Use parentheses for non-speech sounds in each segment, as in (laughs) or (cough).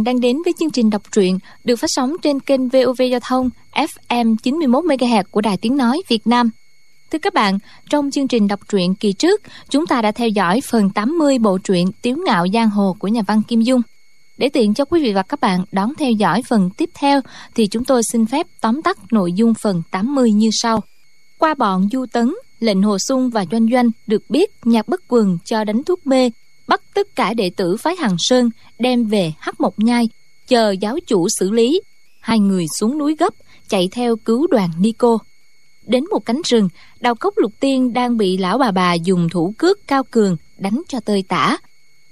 Các bạn đang đến với chương trình đọc truyện được phát sóng trên kênh VOV Giao thông FM 91 MHz của Đài Tiếng nói Việt Nam. Thưa các bạn, trong chương trình đọc truyện kỳ trước, chúng ta đã theo dõi phần 80 bộ truyện Tiếu ngạo giang hồ của nhà văn Kim Dung. Để tiện cho quý vị và các bạn đón theo dõi phần tiếp theo thì chúng tôi xin phép tóm tắt nội dung phần 80 như sau. Qua bọn Du Tấn, lệnh Hồ Sung và Doanh Doanh được biết nhạc bất quần cho đánh thuốc mê bắt tất cả đệ tử phái Hằng Sơn đem về Hắc Mộc Nhai, chờ giáo chủ xử lý. Hai người xuống núi gấp, chạy theo cứu đoàn Nico. Đến một cánh rừng, đào cốc lục tiên đang bị lão bà bà dùng thủ cước cao cường đánh cho tơi tả.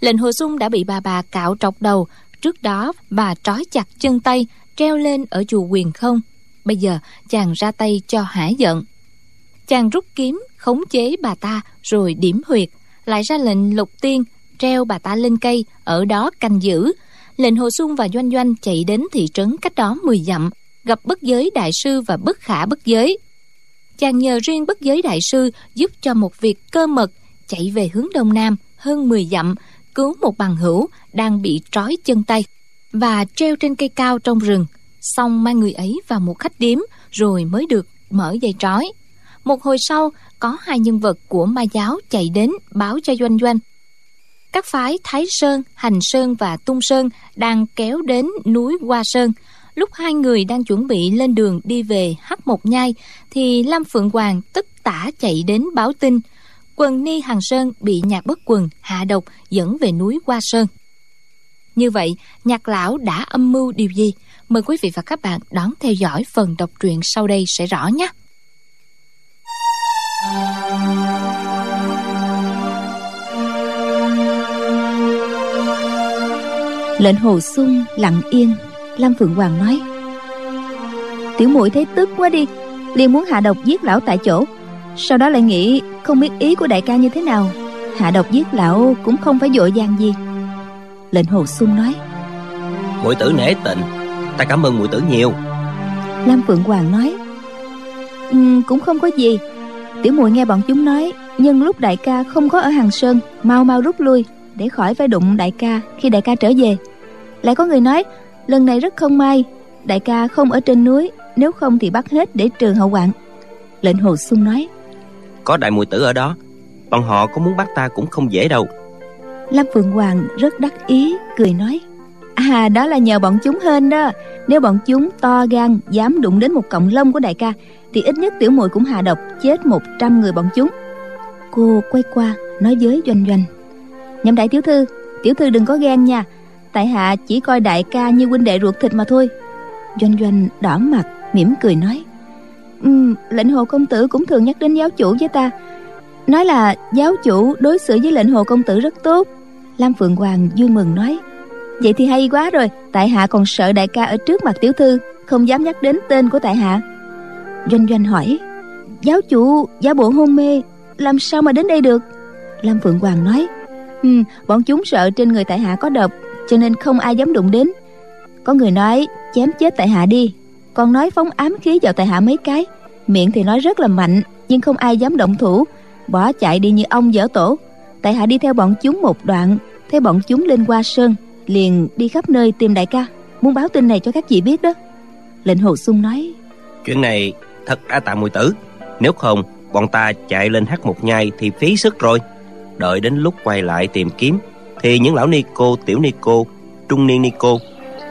Lệnh hồ sung đã bị bà bà cạo trọc đầu, trước đó bà trói chặt chân tay, treo lên ở chùa quyền không. Bây giờ chàng ra tay cho hả giận. Chàng rút kiếm, khống chế bà ta rồi điểm huyệt, lại ra lệnh lục tiên treo bà ta lên cây, ở đó canh giữ. Lệnh hồ xuân và doanh doanh chạy đến thị trấn cách đó 10 dặm, gặp bất giới đại sư và bất khả bất giới. Chàng nhờ riêng bất giới đại sư giúp cho một việc cơ mật, chạy về hướng đông nam hơn 10 dặm, cứu một bằng hữu đang bị trói chân tay và treo trên cây cao trong rừng. Xong mang người ấy vào một khách điếm rồi mới được mở dây trói. Một hồi sau, có hai nhân vật của ma giáo chạy đến báo cho doanh doanh các phái Thái Sơn, Hành Sơn và Tung Sơn đang kéo đến núi Hoa Sơn. Lúc hai người đang chuẩn bị lên đường đi về Hắc Một Nhai, thì Lam Phượng Hoàng tức tả chạy đến báo tin. Quần Ni Hằng Sơn bị nhạc bất quần hạ độc dẫn về núi Hoa Sơn. Như vậy, nhạc lão đã âm mưu điều gì? Mời quý vị và các bạn đón theo dõi phần đọc truyện sau đây sẽ rõ nhé. Lệnh hồ sung lặng yên. Lâm phượng hoàng nói tiểu muội thấy tức quá đi liền muốn hạ độc giết lão tại chỗ. Sau đó lại nghĩ không biết ý của đại ca như thế nào. Hạ độc giết lão cũng không phải dội vàng gì. Lệnh hồ sung nói muội tử nể tình ta cảm ơn muội tử nhiều. Lâm phượng hoàng nói um, cũng không có gì. Tiểu muội nghe bọn chúng nói nhân lúc đại ca không có ở hàng sơn mau mau rút lui để khỏi phải đụng đại ca khi đại ca trở về. Lại có người nói lần này rất không may đại ca không ở trên núi nếu không thì bắt hết để trừ hậu hoạn lệnh hồ xuân nói có đại mùi tử ở đó bọn họ có muốn bắt ta cũng không dễ đâu. Lâm phượng hoàng rất đắc ý cười nói à đó là nhờ bọn chúng hên đó. Nếu bọn chúng to gan dám đụng đến một cọng lông của đại ca thì ít nhất tiểu muội cũng hạ độc chết một trăm người bọn chúng. Cô quay qua nói với doanh doanh nhậm đại tiểu thư tiểu thư đừng có ghen nha. Tại hạ chỉ coi đại ca như huynh đệ ruột thịt mà thôi. Doanh doanh đỏ mặt mỉm cười nói. Um, lệnh hồ công tử cũng thường nhắc đến giáo chủ với ta. Nói là giáo chủ đối xử với lệnh hồ công tử rất tốt. Lam phượng hoàng vui mừng nói. Vậy thì hay quá rồi tại hạ còn sợ đại ca ở trước mặt tiểu thư không dám nhắc đến tên của tại hạ. Doanh doanh hỏi. Giáo chủ giả bộ hôn mê làm sao mà đến đây được? Lam phượng hoàng nói ừ, bọn chúng sợ trên người tại hạ có độc cho nên không ai dám đụng đến. Có người nói chém chết tại hạ đi. Còn nói phóng ám khí vào tại hạ mấy cái. Miệng thì nói rất là mạnh nhưng không ai dám động thủ. Bỏ chạy đi như ông dở tổ. Tại hạ đi theo bọn chúng một đoạn thấy bọn chúng lên qua sơn liền đi khắp nơi tìm đại ca. Muốn báo tin này cho các chị biết đó. Lệnh hồ sung nói chuyện này thật đã tạ mùi tử. Nếu không bọn ta chạy lên hát một nhai thì phí sức rồi đợi đến lúc quay lại tìm kiếm thì những lão ni cô tiểu ni cô trung niên ni cô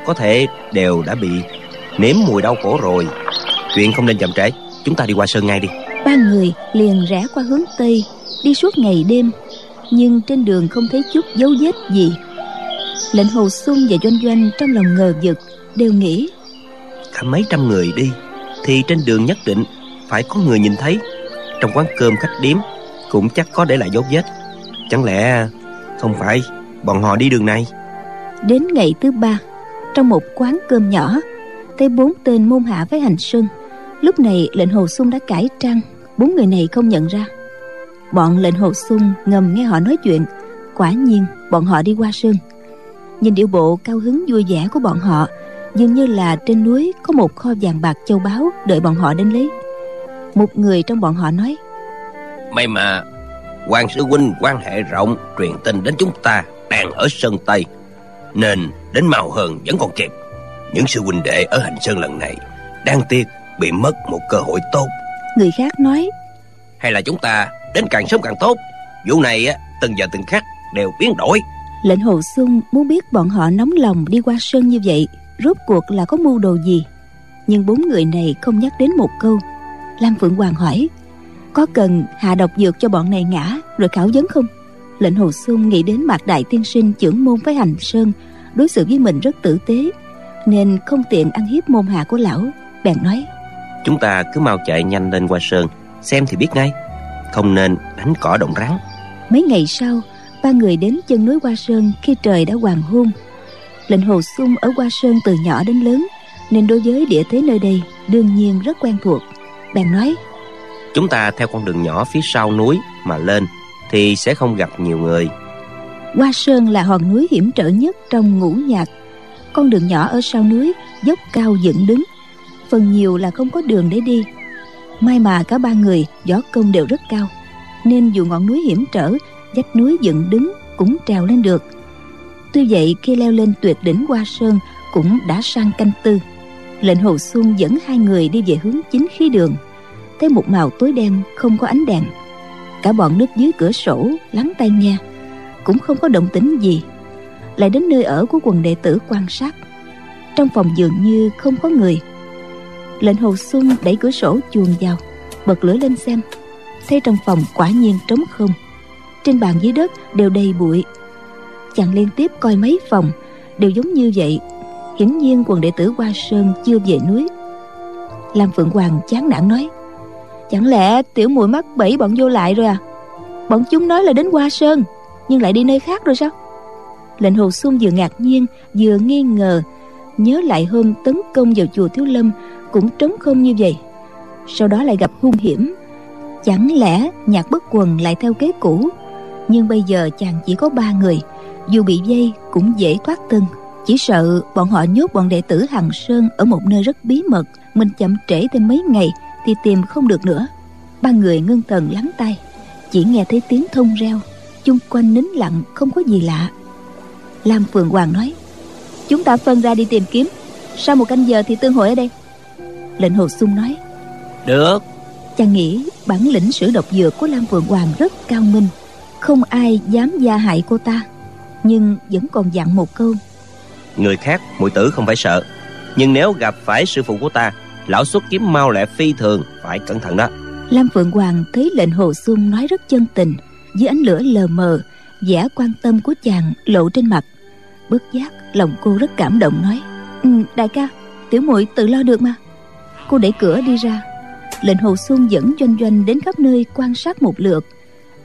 có thể đều đã bị nếm mùi đau khổ rồi. Chuyện không nên chậm trễ chúng ta đi qua sơn ngay đi. Ba người liền rẽ qua hướng tây đi suốt ngày đêm nhưng trên đường không thấy chút dấu vết gì. Lệnh hồ xuân và doanh doanh trong lòng ngờ vực đều nghĩ cả mấy trăm người đi thì trên đường nhất định phải có người nhìn thấy. Trong quán cơm khách điếm cũng chắc có để lại dấu vết chẳng lẽ không phải bọn họ đi đường này? Đến ngày thứ ba trong một quán cơm nhỏ thấy bốn tên môn hạ với hành sơn. Lúc này lệnh hồ xuân đã cải trang bốn người này không nhận ra. Bọn lệnh hồ xuân ngầm nghe họ nói chuyện quả nhiên bọn họ đi qua sơn. Nhìn điệu bộ cao hứng vui vẻ của bọn họ dường như là trên núi có một kho vàng bạc châu báu đợi bọn họ đến lấy. Một người trong bọn họ nói may mà quan sư huynh quan hệ rộng truyền tin đến chúng ta đang ở sơn tây Nên đến mau hơn vẫn còn kịp. Những sư huynh đệ ở hành sơn lần này Đáng tiếc bị mất một cơ hội tốt. Người khác nói Hay là chúng ta đến càng sớm càng tốt? Vụ này á, từng giờ từng khắc đều biến đổi. Lệnh Hồ Xuân muốn biết bọn họ nóng lòng đi qua sơn như vậy Rốt cuộc là có mưu đồ gì? Nhưng bốn người này không nhắc đến một câu. Lam Phượng Hoàng hỏi Có cần hạ độc dược cho bọn này ngã Rồi khảo vấn không Lệnh Hồ Xuân nghĩ đến Mạc Đại Tiên Sinh trưởng môn với Hành Sơn Đối xử với mình rất tử tế Nên không tiện ăn hiếp môn hạ của lão Bèn nói Chúng ta cứ mau chạy nhanh lên qua sơn Xem thì biết ngay Không nên đánh cỏ động rắn Mấy ngày sau ba người đến chân núi Hoa Sơn khi trời đã hoàng hôn. Lệnh Hồ Xuân ở Hoa Sơn từ nhỏ đến lớn, nên đối với địa thế nơi đây đương nhiên rất quen thuộc. Bèn nói, Chúng ta theo con đường nhỏ phía sau núi mà lên thì sẽ không gặp nhiều người. Hoa Sơn là hòn núi hiểm trở nhất trong ngũ nhạc. Con đường nhỏ ở sau núi dốc cao dựng đứng, phần nhiều là không có đường để đi. May mà cả ba người võ công đều rất cao, nên dù ngọn núi hiểm trở vách núi dựng đứng cũng trèo lên được tuy vậy khi leo lên tuyệt đỉnh hoa sơn cũng đã sang canh tư lệnh hồ xuân dẫn hai người đi về hướng chính khí đường thấy một màu tối đen không có ánh đèn. Cả bọn núp dưới cửa sổ lắng tai nghe, cũng không có động tĩnh gì, lại đến nơi ở của quần đệ tử quan sát. Trong phòng dường như không có người. Lệnh hồ xuân đẩy cửa sổ chuồn vào, bật lửa lên xem. Thấy trong phòng quả nhiên trống không, trên bàn dưới đất đều đầy bụi. Chàng liên tiếp coi mấy phòng, đều giống như vậy. Hiển nhiên quần đệ tử qua sơn chưa về núi. Lam phượng hoàng chán nản nói chẳng lẽ tiểu muội mắc bẫy bọn vô lại rồi à? Bọn chúng nói là đến hoa sơn, nhưng lại đi nơi khác rồi sao? Lệnh hồ xuân vừa ngạc nhiên, vừa nghi ngờ, nhớ lại hôm tấn công vào chùa thiếu lâm cũng trống không như vậy. Sau đó lại gặp hung hiểm. Chẳng lẽ nhạc bất quần lại theo kế cũ? Nhưng bây giờ chàng chỉ có ba người, dù bị dây cũng dễ thoát thân. Chỉ sợ bọn họ nhốt bọn đệ tử hằng sơn ở một nơi rất bí mật, mình chậm trễ thêm mấy ngày thì tìm không được nữa. Ba người ngưng thần lắng tai chỉ nghe thấy tiếng thông reo chung quanh nín lặng không có gì lạ. Lam phượng hoàng nói chúng ta phân ra đi tìm kiếm sau một canh giờ thì tương hội ở đây. Lệnh hồ sung nói được. Chàng nghĩ bản lĩnh sử độc dược của lam phượng hoàng rất cao minh không ai dám gia hại cô ta nhưng vẫn còn dặn một câu. Người khác muội tử không phải sợ nhưng nếu gặp phải sư phụ của ta lão xuất kiếm mau lẹ phi thường phải cẩn thận đó. Lam phượng hoàng thấy lệnh hồ xuân nói rất chân tình dưới ánh lửa lờ mờ vẻ quan tâm của chàng lộ trên mặt. Bất giác lòng cô rất cảm động nói ừ, đại ca tiểu muội tự lo được mà. Cô đẩy cửa đi ra. Lệnh hồ xuân dẫn doanh doanh đến khắp nơi quan sát một lượt.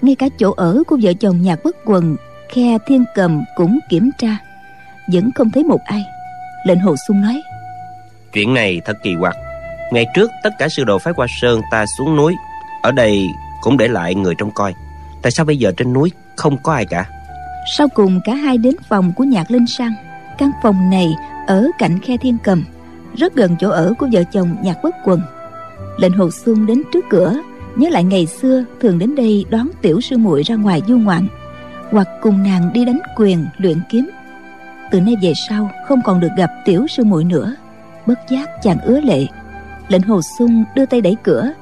Ngay cả chỗ ở của vợ chồng nhạc bất quần khe thiên cầm cũng kiểm tra. Vẫn không thấy một ai. Lệnh hồ sung nói chuyện này thật kỳ quặc ngày trước, tất cả sư đồ phái qua sơn ta xuống núi. Ở đây cũng để lại người trông coi. Tại sao bây giờ trên núi không có ai cả? Sau cùng, cả hai đến phòng của nhạc linh sang. Căn phòng này ở cạnh khe thiên cầm, rất gần chỗ ở của vợ chồng nhạc bất quần. Lệnh hồ xuân đến trước cửa, nhớ lại ngày xưa thường đến đây đón tiểu sư muội ra ngoài du ngoạn, hoặc cùng nàng đi đánh quyền luyện kiếm. Từ nay về sau, không còn được gặp tiểu sư muội nữa. Bất giác chàng ứa lệ lệnh hồ sung đưa tay đẩy cửa.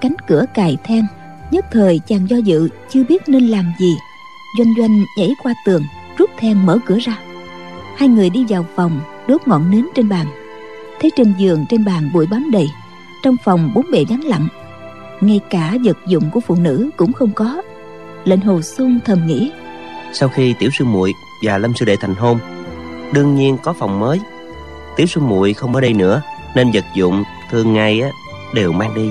Cánh cửa cài then, nhất thời chàng do dự, chưa biết nên làm gì. Doanh doanh nhảy qua tường, rút then mở cửa ra. Hai người đi vào phòng, đốt ngọn nến trên bàn. Thấy trên giường, trên bàn bụi bám đầy, trong phòng bốn bề vắng lặng. Ngay cả vật dụng của phụ nữ cũng không có. Lệnh hồ xuân thầm nghĩ. Sau khi tiểu sư muội và lâm sư đệ thành hôn, đương nhiên có phòng mới. Tiểu sư muội không ở đây nữa, nên vật dụng thường ngày á, đều mang đi.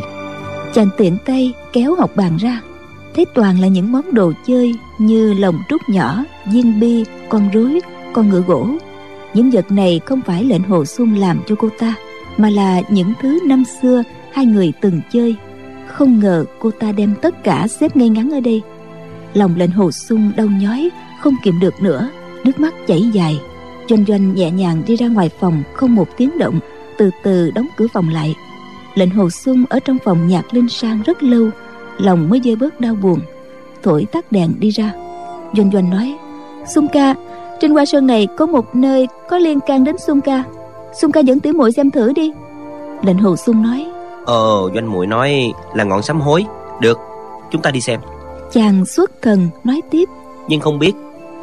Chàng tiện tay kéo học bàn ra. Thấy toàn là những món đồ chơi như lồng trúc nhỏ, viên bi, con rối, con ngựa gỗ. Những vật này không phải lệnh hồ xuân làm cho cô ta, mà là những thứ năm xưa hai người từng chơi. Không ngờ cô ta đem tất cả xếp ngay ngắn ở đây. Lòng lệnh hồ xuân đau nhói, không kiềm được nữa. Nước mắt chảy dài. Doanh doanh nhẹ nhàng đi ra ngoài phòng không một tiếng động từ từ đóng cửa phòng lại. Lệnh hồ sung ở trong phòng nhạc linh sang rất lâu lòng mới dơi bớt đau buồn thổi tắt đèn đi ra. Doanh doanh nói sung ca trên hoa sơn này có một nơi có liên can đến xuân ca. Xuân ca dẫn tiểu muội xem thử đi. Lệnh hồ xuân nói ờ doanh muội nói là ngọn sám hối. Được chúng ta đi xem. Chàng xuất thần nói tiếp nhưng không biết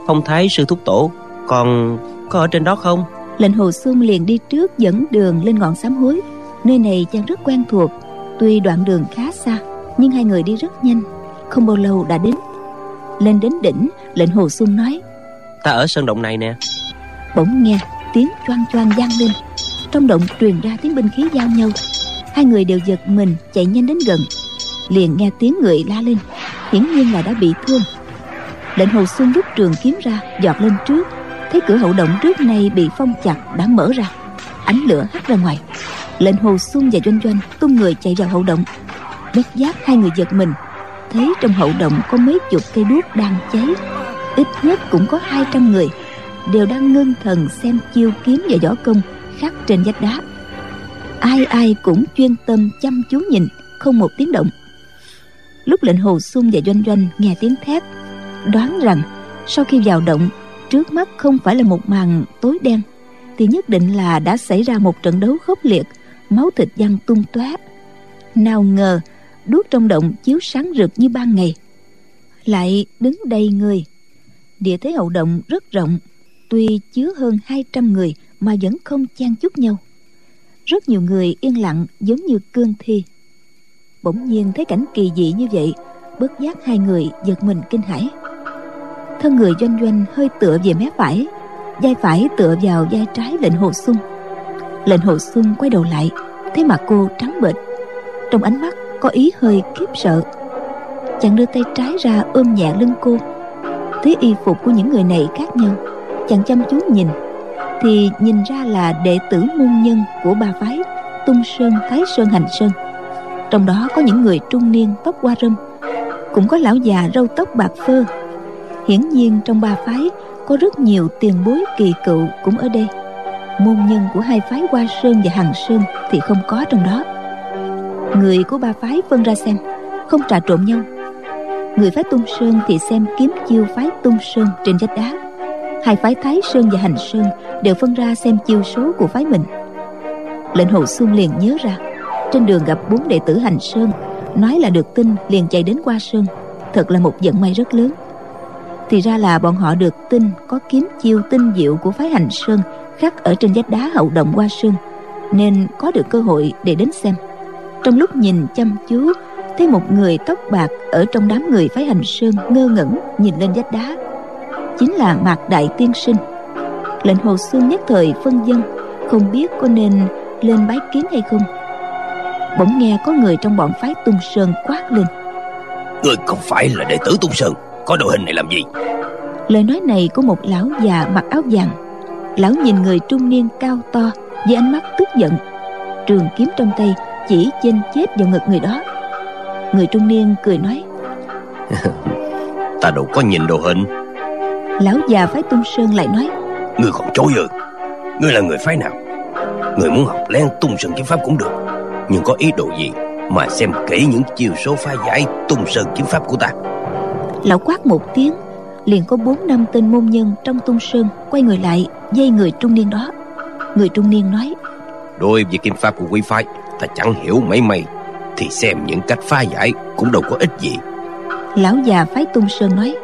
phong thái sư thúc tổ còn có ở trên đó không lệnh hồ xuân liền đi trước dẫn đường lên ngọn sám hối. Nơi này chàng rất quen thuộc tuy đoạn đường khá xa nhưng hai người đi rất nhanh không bao lâu đã đến. Lên đến đỉnh lệnh hồ xuân nói ta ở sơn động này nè. Bỗng nghe tiếng choang choang vang lên. Trong động truyền ra tiếng binh khí giao nhau. Hai người đều giật mình chạy nhanh đến gần. Liền nghe tiếng người la lên. Hiển nhiên là đã bị thương. Lệnh hồ xuân rút trường kiếm ra dọt lên trước thấy cửa hậu động trước nay bị phong chặt đã mở ra. Ánh lửa hắt ra ngoài. Lệnh hồ xuân và doanh doanh tung người chạy vào hậu động. Bất giác hai người giật mình. Thấy trong hậu động có mấy chục cây đuốc đang cháy. Ít nhất cũng có 200 người. Đều đang ngưng thần xem chiêu kiếm và võ công khắc trên vách đá. Ai ai cũng chuyên tâm chăm chú nhìn, không một tiếng động. Lúc lệnh hồ xuân và doanh doanh nghe tiếng thét, đoán rằng sau khi vào động trước mắt không phải là một màn tối đen, thì nhất định là đã xảy ra một trận đấu khốc liệt, máu thịt văng tung tóe. Nào ngờ đuốc trong động chiếu sáng rực như ban ngày. Lại đứng đầy người. Địa thế hậu động rất rộng, tuy chứa hơn 200 người mà vẫn không chen chúc nhau. Rất nhiều người yên lặng giống như cương thi. Bỗng nhiên thấy cảnh kỳ dị như vậy, bất giác hai người giật mình kinh hãi thân người doanh doanh hơi tựa về mé phải, vai phải tựa vào vai trái lệnh hồ xuân. Lệnh hồ xuân quay đầu lại, thấy mặt cô trắng bệch, trong ánh mắt có ý hơi khiếp sợ. Chàng đưa tay trái ra ôm nhẹ lưng cô. Thấy y phục của những người này khác nhau, chàng chăm chú nhìn, thì nhìn ra là đệ tử môn nhân của ba phái tung sơn, thái sơn, hành sơn. Trong đó có những người trung niên tóc hoa râm, cũng có lão già râu tóc bạc phơ hiển nhiên trong ba phái, có rất nhiều tiền bối kỳ cựu cũng ở đây. Môn nhân của hai phái hoa sơn và hằng sơn thì không có trong đó. Người của ba phái phân ra xem, không trà trộn nhau. Người phái tung sơn thì xem kiếm chiêu phái tung sơn trên vách đá. Hai phái thái sơn và hành sơn đều phân ra xem chiêu số của phái mình. Lệnh hồ xuân liền nhớ ra, trên đường gặp bốn đệ tử hành sơn, nói là được tin liền chạy đến qua sơn. Thật là một vận may rất lớn thì ra là bọn họ được tin, có kiếm chiêu tinh diệu của phái hành sơn, khắc ở trên vách đá hậu động qua sơn, nên có được cơ hội để đến xem. Trong lúc nhìn chăm chú, thấy một người tóc bạc ở trong đám người phái hành sơn ngơ ngẩn nhìn lên vách đá. Chính là mạc đại tiên sinh. Lệnh hồ xuân nhất thời phân dân, không biết có nên lên bái kiến hay không. Bỗng nghe có người trong bọn phái tung sơn quát lên. Người không phải là đệ tử tung sơn có đội hình này làm gì? Lời nói này của một lão già mặc áo vàng. Lão nhìn người trung niên cao to với ánh mắt tức giận. Trường kiếm trong tay chỉ chênh chết vào ngực người đó. Người trung niên cười nói (laughs) ta đâu có nhìn đồ hình. Lão già phái tung sơn lại nói ngươi còn chối ư? Ngươi là người phái nào? Người muốn học len tung sơn kiếm pháp cũng được. Nhưng có ý đồ gì mà xem kỹ những chiều số phá giải tung sơn kiếm pháp của ta lão quát một tiếng liền có bốn năm tên môn nhân trong tung sơn quay người lại dây người trung niên đó. Người trung niên nói đối với kiếm pháp của quý phái ta chẳng hiểu mấy mày thì xem những cách phá giải cũng đâu có ích gì. Lão già phái tung sơn nói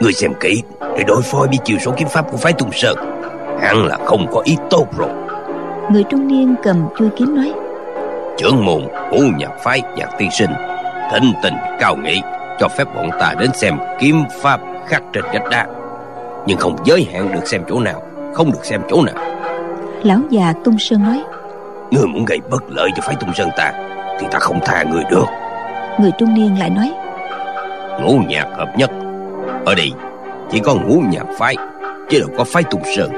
người xem kỹ để đối phó với chiều số kiếm pháp của phái tung sơn hẳn là không có ý tốt rồi. Người trung niên cầm chui kiếm nói trưởng môn ngũ nhạc phái nhạc tiên sinh thịnh tình cao nghị cho phép bọn ta đến xem kiếm pháp khắc trên vách đá. Nhưng không giới hạn được xem chỗ nào không được xem chỗ nào. Lão già tung sơn nói người muốn gây bất lợi cho phái tung sơn ta thì ta không tha người được. Người trung niên lại nói ngũ nhạc hợp nhất. Ở đây chỉ có ngũ nhạc phái chứ đâu có phái tung sơn.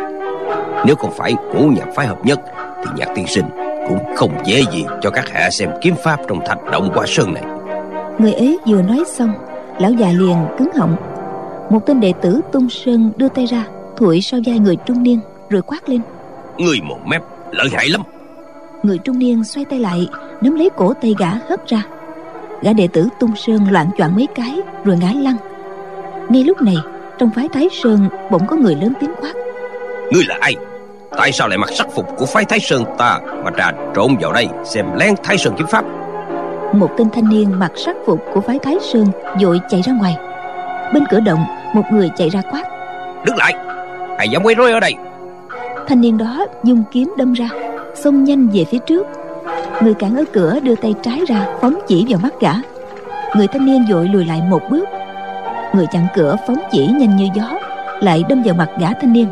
Nếu không phải ngũ nhạc phái hợp nhất thì nhạc tiên sinh cũng không dễ gì cho các hạ xem kiếm pháp trong thạch động qua sơn này người ấy vừa nói xong lão già liền cứng họng. Một tên đệ tử tung sơn đưa tay ra thụi sau vai người trung niên rồi quát lên. Người một mép lợi hại lắm. Người trung niên xoay tay lại nắm lấy cổ tay gã hất ra. Gã đệ tử tung sơn loạn choạng mấy cái rồi ngã lăn. Ngay lúc này trong phái thái sơn bỗng có người lớn tiếng quát. Ngươi là ai? Tại sao lại mặc sắc phục của phái thái sơn ta mà trà trộn vào đây xem lén thái sơn kiếm pháp một tên thanh niên mặc sắc phục của phái thái sơn vội chạy ra ngoài. Bên cửa động một người chạy ra quát. Đứng lại ai dám quấy rối ở đây. Thanh niên đó dùng kiếm đâm ra xông nhanh về phía trước. Người cản ở cửa đưa tay trái ra phóng chỉ vào mắt gã. Người thanh niên vội lùi lại một bước. Người chặn cửa phóng chỉ nhanh như gió lại đâm vào mặt gã thanh niên.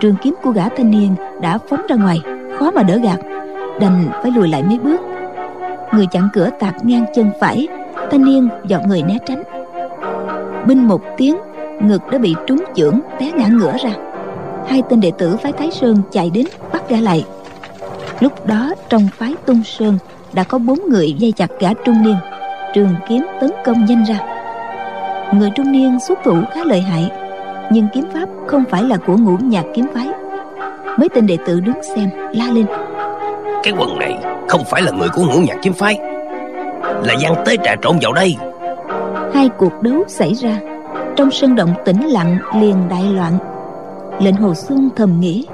Trường kiếm của gã thanh niên đã phóng ra ngoài khó mà đỡ gạt đành phải lùi lại mấy bước người chặn cửa tạt ngang chân phải thanh niên dọt người né tránh. Binh một tiếng, ngực đã bị trúng chưởng, té ngã ngửa ra. Hai tên đệ tử phái thái sơn chạy đến, bắt gã lại. Lúc đó, trong phái tung sơn đã có bốn người dây chặt gã trung niên. Trường kiếm tấn công nhanh ra. Người trung niên xuất thủ khá lợi hại, nhưng kiếm pháp không phải là của ngũ nhạc kiếm phái. Mấy tên đệ tử đứng xem, la lên cái quần này không phải là người của ngũ nhạc kiếm phái. Là gian tế trà trộn vào đây. Hai cuộc đấu xảy ra. Trong sân động tĩnh lặng liền đại loạn. Lệnh hồ xuân thầm nghĩ.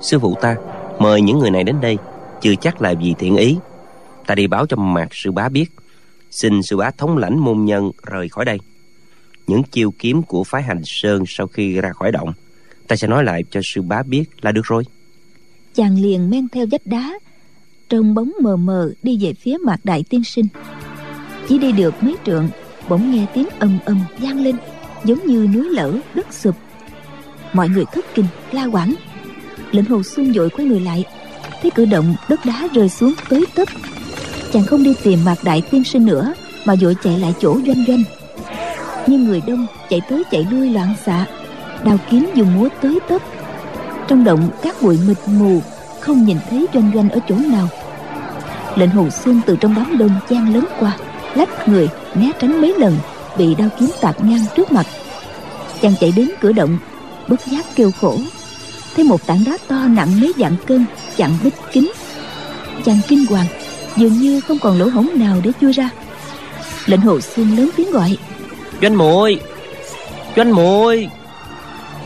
Sư phụ ta mời những người này đến đây. Chưa chắc là vì thiện ý. Ta đi báo cho mạc sư bá biết. Xin sư bá thống lãnh môn nhân rời khỏi đây. Những chiêu kiếm của phái hành sơn sau khi ra khỏi động ta sẽ nói lại cho sư bá biết là được rồi chàng liền men theo vách đá, trông bóng mờ mờ đi về phía mạc đại tiên sinh. Chỉ đi được mấy trượng, bỗng nghe tiếng ầm ầm vang lên, giống như núi lở, đất sụp. Mọi người thất kinh, la quảng. Lệnh hồ xuân dội quay người lại, thấy cử động đất đá rơi xuống tới tấp. Chàng không đi tìm mạc đại tiên sinh nữa, mà vội chạy lại chỗ doanh doanh. Nhưng người đông chạy tới chạy lui loạn xạ, đào kiếm dùng múa tới tấp trong động các bụi mịt mù, không nhìn thấy doanh doanh ở chỗ nào. Lệnh hồ xuân từ trong đám đông chen lớn qua, lách người, né tránh mấy lần, bị đao kiếm tạt ngang trước mặt. Chàng chạy đến cửa động, bất giác kêu khổ. Thấy một tảng đá to nặng mấy dạng cân chặn bích kín. Chàng kinh hoàng, dường như không còn lỗ hổng nào để chui ra. Lệnh hồ xuân lớn tiếng gọi. Doanh muội doanh muội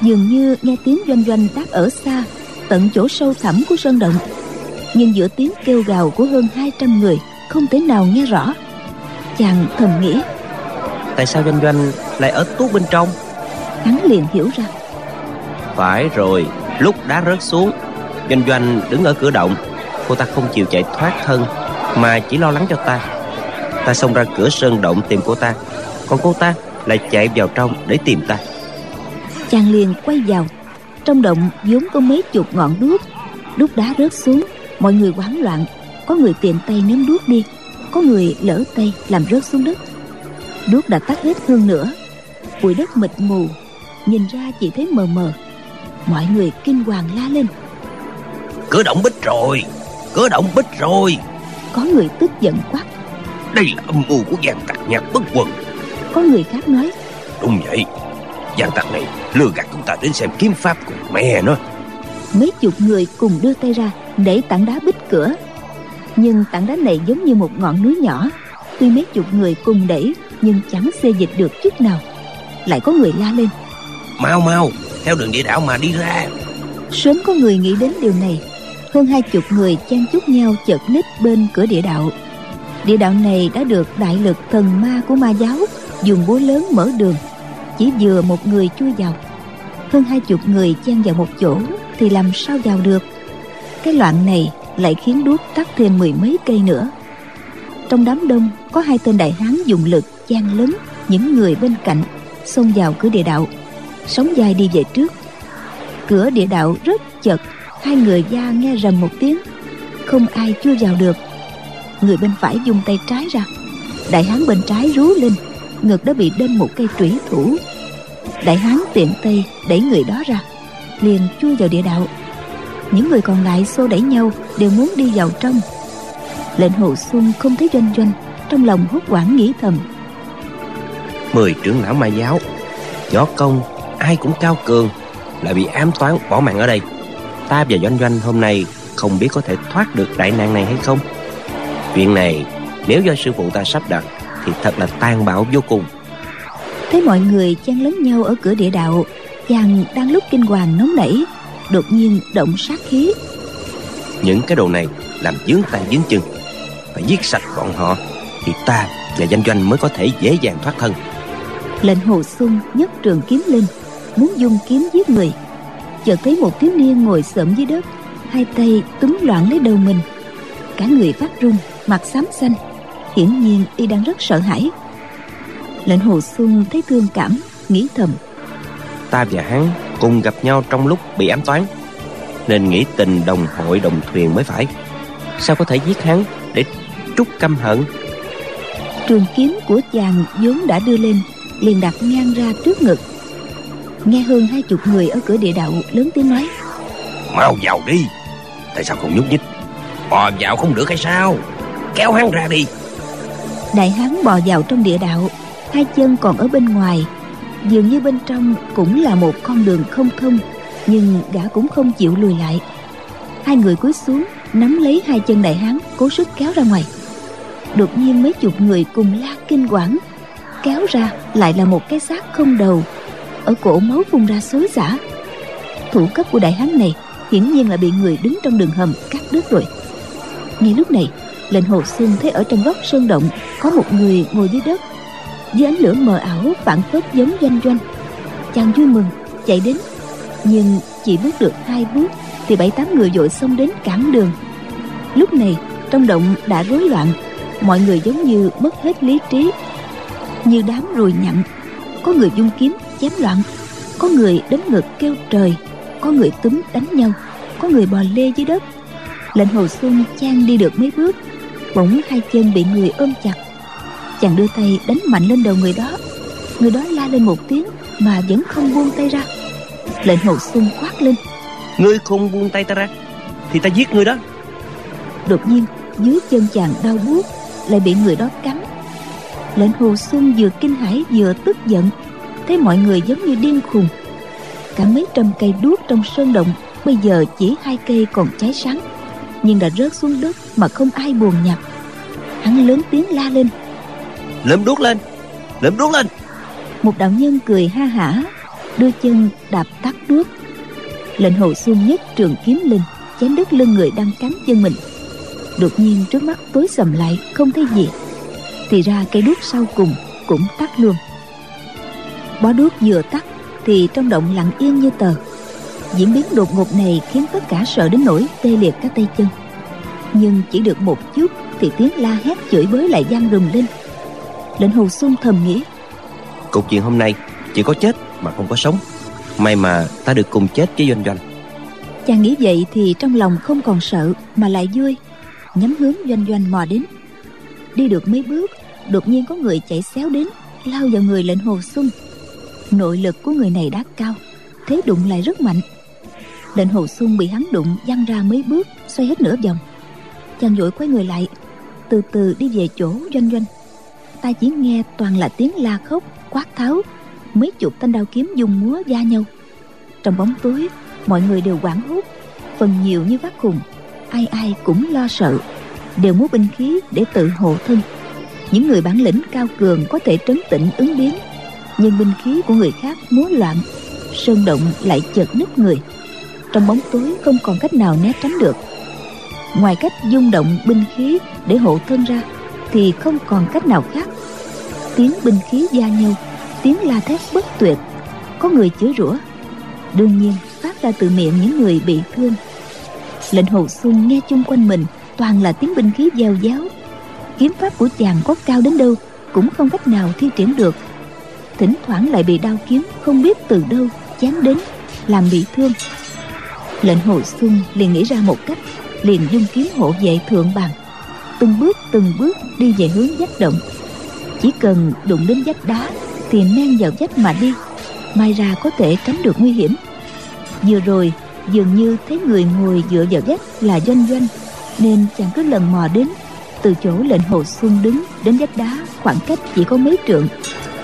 dường như nghe tiếng doanh doanh đáp ở xa tận chỗ sâu thẳm của sơn động. Nhưng giữa tiếng kêu gào của hơn 200 người không thể nào nghe rõ. Chàng thầm nghĩ tại sao doanh doanh lại ở tuốt bên trong? hắn liền hiểu ra. Phải rồi lúc đá rớt xuống doanh doanh đứng ở cửa động. Cô ta không chịu chạy thoát thân mà chỉ lo lắng cho ta. Ta xông ra cửa sơn động tìm cô ta còn cô ta lại chạy vào trong để tìm ta chàng liền quay vào. Trong động vốn có mấy chục ngọn đuốc. Đuốc đá rớt xuống mọi người hoảng loạn. Có người tiện tay ném đuốc đi có người lỡ tay làm rớt xuống đất. Đuốc đã tắt hết hơn nữa. Bụi đất mịt mù nhìn ra chỉ thấy mờ mờ. Mọi người kinh hoàng la lên. Cửa động bích rồi cửa động bích rồi. Có người tức giận quát. Đây là âm mưu của gian tặc nhạc bất quần. Có người khác nói. Đúng vậy gian tặc này lừa gạt chúng ta đến xem kiếm pháp của mẹ nó. Mấy chục người cùng đưa tay ra để tảng đá bích cửa. Nhưng tảng đá này giống như một ngọn núi nhỏ. Tuy mấy chục người cùng đẩy nhưng chẳng xê dịch được chút nào. Lại có người la lên. Mau mau theo đường địa đạo mà đi ra. Sớm có người nghĩ đến điều này. Hơn hai chục người chen chúc nhau chật ních bên cửa địa đạo. Địa đạo này đã được đại lực thần ma của ma giáo dùng búa lớn mở đường. Chỉ vừa một người chui vào hơn hai chục người chen vào một chỗ thì làm sao vào được? Cái loạn này lại khiến đuốc tắt thêm mười mấy cây nữa. Trong đám đông, có hai tên đại hán dùng lực chen lớn những người bên cạnh, xông vào cửa địa đạo. Sóng dài đi về trước. Cửa địa đạo rất chật, hai người da nghe rầm một tiếng, không ai chưa vào được. Người bên phải dùng tay trái ra. Đại hán bên trái rú lên, ngực đã bị đâm một cây trủy thủ đại hán tiện tay đẩy người đó ra, liền chui vào địa đạo. Những người còn lại xô đẩy nhau đều muốn đi vào trong. Lệnh hồ xuân không thấy doanh doanh, trong lòng hốt hoảng nghĩ thầm. Mười trưởng lão ma giáo, võ công, ai cũng cao cường, lại bị ám toán bỏ mạng ở đây. Ta và doanh doanh hôm nay không biết có thể thoát được đại nạn này hay không? Chuyện này, nếu do sư phụ ta sắp đặt, thì thật là tan bạo vô cùng thấy mọi người chen lấn nhau ở cửa địa đạo chàng đang lúc kinh hoàng nóng nảy đột nhiên động sát khí. Những cái đồ này làm dướng tay dướng chân phải giết sạch bọn họ thì ta và danh doanh mới có thể dễ dàng thoát thân. Lệnh hồ xuân nhấc trường kiếm lên muốn dung kiếm giết người. Chợt thấy một thiếu niên ngồi xổm dưới đất hai tay túm loạn lấy đầu mình. Cả người phát run mặt xám xanh hiển nhiên y đang rất sợ hãi lệnh hồ xuân thấy thương cảm nghĩ thầm. Ta và hắn cùng gặp nhau trong lúc bị ám toán nên nghĩ tình đồng hội đồng thuyền mới phải. Sao có thể giết hắn để trút căm hận? Trường kiếm của chàng vốn đã đưa lên liền đặt ngang ra trước ngực. Nghe hơn hai chục người ở cửa địa đạo lớn tiếng nói. Mau vào đi! Tại sao không nhúc nhích? Bò vào không được hay sao? Kéo hắn ra đi! Đại hán bò vào trong địa đạo hai chân còn ở bên ngoài. Dường như bên trong cũng là một con đường không thông, nhưng gã cũng không chịu lùi lại. Hai người cúi xuống, nắm lấy hai chân đại hán, cố sức kéo ra ngoài. Đột nhiên mấy chục người cùng la kinh quản kéo ra lại là một cái xác không đầu, ở cổ máu phun ra xối xả. Thủ cấp của đại hán này hiển nhiên là bị người đứng trong đường hầm cắt đứt rồi. Ngay lúc này, lệnh hồ xuân thấy ở trong góc sơn động có một người ngồi dưới đất dưới ánh lửa mờ ảo, phản phất giống doanh doanh. Chàng vui mừng, chạy đến. Nhưng chỉ bước được hai bước thì bảy tám người dội xông đến cản đường. Lúc này, trong động đã rối loạn. Mọi người giống như mất hết lý trí. Như đám ruồi nhặn. Có người dung kiếm, chém loạn. Có người đến ngực kêu trời. Có người túm đánh nhau. Có người bò lê dưới đất. Lệnh hồ xuân chan đi được mấy bước. Bỗng hai chân bị người ôm chặt chàng đưa tay đánh mạnh lên đầu người đó. Người đó la lên một tiếng mà vẫn không buông tay ra. Lệnh hồ xuân quát lên. Ngươi không buông tay ta ra thì ta giết ngươi đó. Đột nhiên dưới chân chàng đau buốt lại bị người đó cắn. Lệnh hồ xuân vừa kinh hãi vừa tức giận thấy mọi người giống như điên khùng. Cả mấy trăm cây đuốc trong sơn động bây giờ chỉ hai cây còn cháy sáng nhưng đã rớt xuống đất mà không ai buồn nhặt. Hắn lớn tiếng la lên lượm đuốc lên. Lượm đuốc lên. Một đạo nhân cười ha hả đưa chân đạp tắt đuốc lệnh hồ xuân nhất trường kiếm linh, chém đứt lưng người đang cắn chân mình. Đột nhiên trước mắt tối sầm lại, không thấy gì. Thì ra cây đuốc sau cùng cũng tắt luôn. Bó đuốc vừa tắt thì trong động lặng yên như tờ. Diễn biến đột ngột này khiến tất cả sợ đến nỗi tê liệt các tay chân. Nhưng chỉ được một chút thì tiếng la hét chửi bới lại gian rùng lên lệnh hồ xuân thầm nghĩ. Cục chuyện hôm nay chỉ có chết mà không có sống. May mà ta được cùng chết với doanh doanh. Chàng nghĩ vậy thì trong lòng không còn sợ mà lại vui nhắm hướng doanh doanh mò đến. Đi được mấy bước đột nhiên có người chạy xéo đến lao vào người lệnh hồ xuân. Nội lực của người này đã cao thế đụng lại rất mạnh. Lệnh hồ xuân bị hắn đụng văng ra mấy bước xoay hết nửa vòng. Chàng vội quay người lại từ từ đi về chỗ doanh doanh ta chỉ nghe toàn là tiếng la khóc, quát tháo, mấy chục thanh đao kiếm dùng múa va nhau. Trong bóng tối, mọi người đều hoảng hốt, phần nhiều như vác khùng, ai ai cũng lo sợ, đều múa binh khí để tự hộ thân. Những người bản lĩnh cao cường có thể trấn tĩnh ứng biến, nhưng binh khí của người khác múa loạn, sơn động lại chợt nứt người. Trong bóng tối không còn cách nào né tránh được. Ngoài cách dung động binh khí để hộ thân ra thì không còn cách nào khác. Tiếng binh khí gia nhau tiếng la thét bất tuyệt, có người chửi rủa. Đương nhiên, phát ra từ miệng những người bị thương. Lệnh hồ xuân nghe chung quanh mình, toàn là tiếng binh khí gieo giáo. Kiếm pháp của chàng có cao đến đâu, cũng không cách nào thi triển được. Thỉnh thoảng lại bị đao kiếm không biết từ đâu chém đến, làm bị thương. Lệnh hồ xuân liền nghĩ ra một cách, liền dung kiếm hộ vệ thượng bằng từng bước từng bước đi về hướng vách động. Chỉ cần đụng đến vách đá thì men vào vách mà đi mai ra có thể tránh được nguy hiểm. Vừa rồi, dường như thấy người ngồi dựa vào vách là doanh doanh, nên chàng cứ lần mò đến, từ chỗ lệnh hồ xuân đứng đến vách đá khoảng cách chỉ có mấy trượng.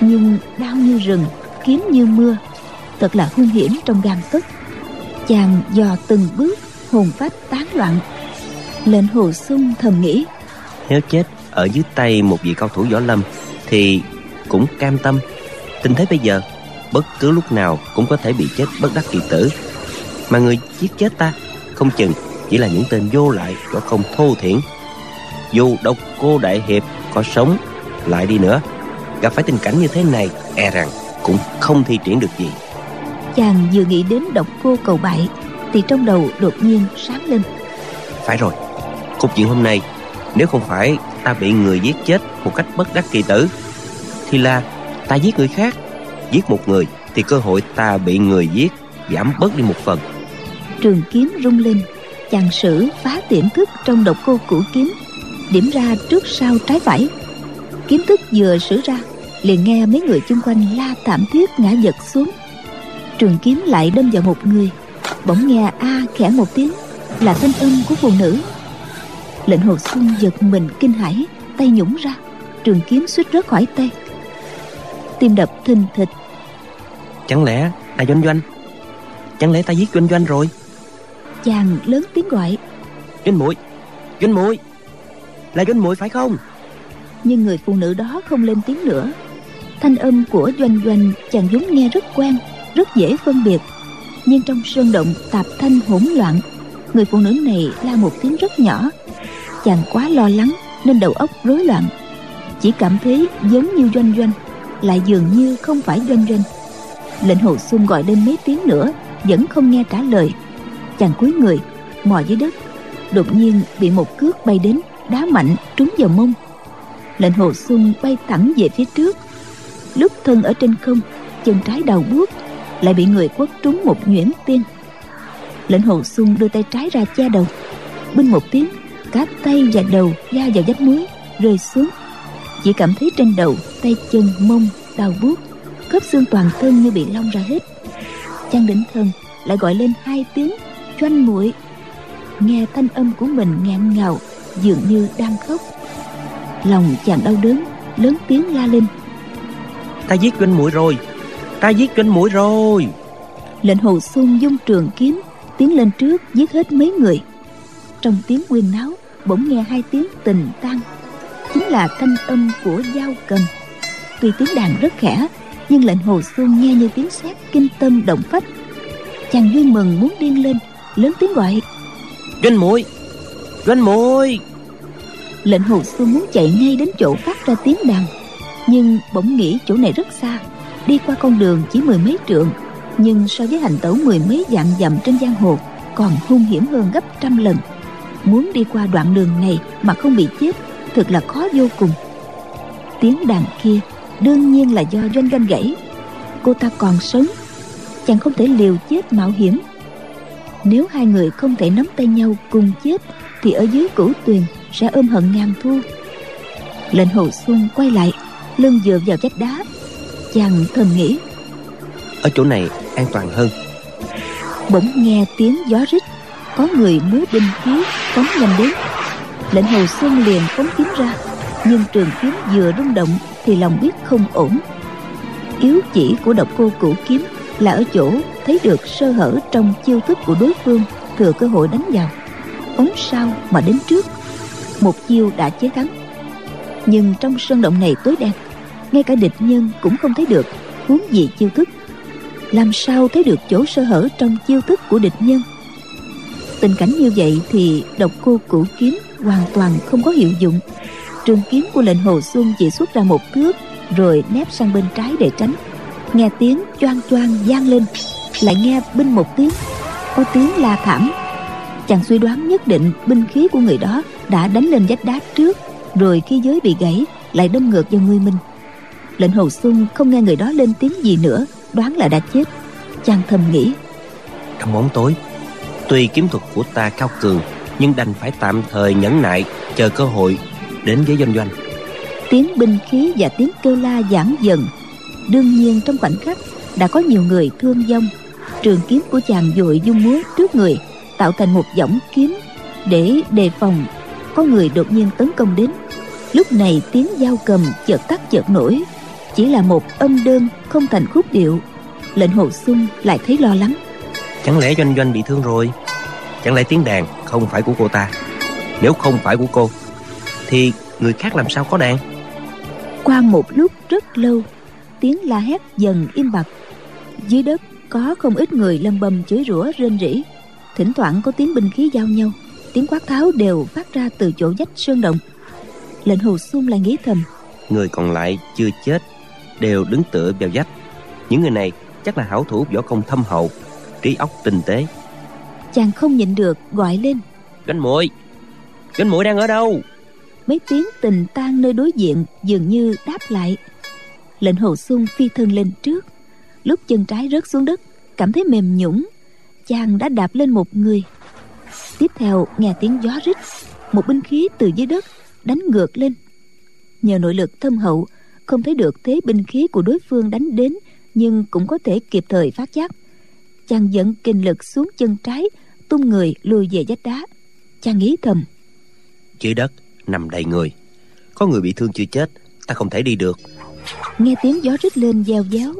Nhưng đau như rừng, kiếm như mưa, thật là hung hiểm trong gan tức. Chàng dò từng bước, hồn phách tán loạn. Lệnh hồ xuân thầm nghĩ nếu chết ở dưới tay một vị cao thủ võ lâm thì cũng cam tâm. Tình thế bây giờ bất cứ lúc nào cũng có thể bị chết bất đắc kỳ tử. Mà người giết chết ta không chừng chỉ là những tên vô lại và không thô thiển. Dù độc cô đại hiệp có sống lại đi nữa gặp phải tình cảnh như thế này e rằng cũng không thi triển được gì. Chàng vừa nghĩ đến độc cô cầu bại thì trong đầu đột nhiên sáng lên. Phải rồi cục chuyện hôm nay nếu không phải ta bị người giết chết một cách bất đắc kỳ tử, thì là ta giết người khác. Giết một người thì cơ hội ta bị người giết giảm bớt đi một phần. Trường kiếm rung lên, chàng sử phá tiềm thức trong độc cô cũ kiếm, điểm ra trước sau trái phải. Kiếm thức vừa sử ra, liền nghe mấy người chung quanh la thảm thiết ngã giật xuống. Trường kiếm lại đâm vào một người, bỗng nghe a khẽ một tiếng, là thanh âm của phụ nữ lệnh hồ xuân giật mình kinh hãi tay nhũng ra trường kiếm suýt rớt khỏi tay. Tim đập thình thịch. Chẳng lẽ là doanh doanh? Chẳng lẽ ta giết doanh doanh rồi? Chàng lớn tiếng gọi. Doanh muội doanh muội là doanh muội phải không? Nhưng người phụ nữ đó không lên tiếng nữa. Thanh âm của doanh doanh chàng vốn nghe rất quen rất dễ phân biệt. Nhưng trong sơn động tạp thanh hỗn loạn người phụ nữ này la một tiếng rất nhỏ chàng quá lo lắng nên đầu óc rối loạn. Chỉ cảm thấy giống như doanh doanh, lại dường như không phải doanh doanh. Lệnh hồ xuân gọi lên mấy tiếng nữa, vẫn không nghe trả lời. Chàng cúi người, mò dưới đất. Đột nhiên bị một cước bay đến, đá mạnh trúng vào mông. Lệnh hồ xuân bay thẳng về phía trước. Lúc thân ở trên không, chân trái đào buốt lại bị người quất trúng một nhuyễn tiên. Lệnh hồ xuân đưa tay trái ra che đầu. Binh một tiếng cả tay và đầu da vào vách núi rơi xuống. Chỉ cảm thấy trên đầu tay chân mông đau buốt. Khớp xương toàn thân như bị long ra hết. Chàng đỉnh thân lại gọi lên hai tiếng choanh muội. Nghe thanh âm của mình ngạn ngào dường như đang khóc. Lòng chàng đau đớn lớn tiếng la lên. Ta giết doanh muội rồi ta giết doanh muội rồi. Lệnh hồ xuân dung trường kiếm tiến lên trước giết hết mấy người. Trong tiếng quyên náo bỗng nghe hai tiếng tình tan. Chính là thanh âm của dao cầm. Tuy tiếng đàn rất khẽ nhưng lệnh hồ xuân nghe như tiếng sét kinh tâm động phách. Chàng vui mừng muốn điên lên lớn tiếng gọi doanh muội doanh muội lệnh hồ xuân muốn chạy ngay đến chỗ phát ra tiếng đàn nhưng bỗng nghĩ chỗ này rất xa. Đi qua con đường chỉ mười mấy trượng nhưng so với hành tẩu mười mấy dặm dặm trên giang hồ còn hung hiểm hơn gấp trăm lần muốn đi qua đoạn đường này mà không bị chết thực là khó vô cùng. Tiếng đàn kia đương nhiên là do doanh doanh gãy. Cô ta còn sống chàng không thể liều chết mạo hiểm. Nếu hai người không thể nắm tay nhau cùng chết thì ở dưới cửu tuyền sẽ ôm hận ngàn thu. Lệnh hồ xuân quay lại lưng dựa vào vách đá. Chàng thầm nghĩ ở chỗ này an toàn hơn. bỗng nghe tiếng gió rít có người múa binh khí phóng nhanh đến. Lệnh hồ xuân liền phóng kiếm ra, nhưng trường kiếm vừa rung động thì lòng biết không ổn. Yếu chỉ của độc cô cửu kiếm là ở chỗ thấy được sơ hở trong chiêu thức của đối phương thừa cơ hội đánh vào. Phóng sau mà đến trước, một chiêu đã chế thắng. Nhưng trong sân động này tối đen, ngay cả địch nhân cũng không thấy được huống gì chiêu thức. Làm sao thấy được chỗ sơ hở trong chiêu thức của địch nhân? Tình cảnh như vậy thì độc cô cửu kiếm hoàn toàn không có hiệu dụng. Trường kiếm của lệnh hồ xuân chỉ xuất ra một thước, rồi nép sang bên trái để tránh. Nghe tiếng choang choang vang lên, lại nghe binh một tiếng. Có tiếng la thảm. Chàng suy đoán nhất định binh khí của người đó đã đánh lên vách đá trước, rồi khi giới bị gãy lại đâm ngược vào người mình. Lệnh hồ xuân không nghe người đó lên tiếng gì nữa, đoán là đã chết. Chàng thầm nghĩ. Trong bóng tối tuy kiếm thuật của ta cao cường, nhưng đành phải tạm thời nhẫn nại, chờ cơ hội đến với doanh doanh. Tiếng binh khí và tiếng kêu la giảm dần. Đương nhiên trong khoảnh khắc, đã có nhiều người thương vong. Trường kiếm của chàng dội dung múa trước người, tạo thành một võng kiếm để đề phòng. Có người đột nhiên tấn công đến. Lúc này tiếng dao cầm chợt tắt chợt nổi. Chỉ là một âm đơn không thành khúc điệu. Lệnh hồ xuân lại thấy lo lắng chẳng lẽ doanh doanh bị thương rồi? Chẳng lẽ tiếng đàn không phải của cô ta? Nếu không phải của cô thì người khác làm sao có đàn? Qua một lúc rất lâu tiếng la hét dần im bặt. Dưới đất có không ít người lâm bầm chửi rủa rên rỉ. Thỉnh thoảng có tiếng binh khí giao nhau tiếng quát tháo đều phát ra từ chỗ vách sơn động. Lệnh hồ sung lại nghĩ thầm người còn lại chưa chết đều đứng tựa vào vách. Những người này chắc là hảo thủ võ công thâm hậu trí óc tinh tế. Chàng không nhịn được gọi lên. Gánh muội gánh muội đang ở đâu? Mấy tiếng tình tan nơi đối diện dường như đáp lại. Lệnh hồ sung phi thân lên trước. Lúc chân trái rớt xuống đất cảm thấy mềm nhũng chàng đã đạp lên một người. Tiếp theo nghe tiếng gió rít một binh khí từ dưới đất đánh ngược lên. Nhờ nội lực thâm hậu không thấy được thế binh khí của đối phương đánh đến nhưng cũng có thể kịp thời phát giác chàng dẫn kinh lực xuống chân trái tung người lùi về vách đá. Chàng nghĩ thầm dưới đất nằm đầy người. Có người bị thương chưa chết ta không thể đi được. Nghe tiếng gió rít lên gieo giáo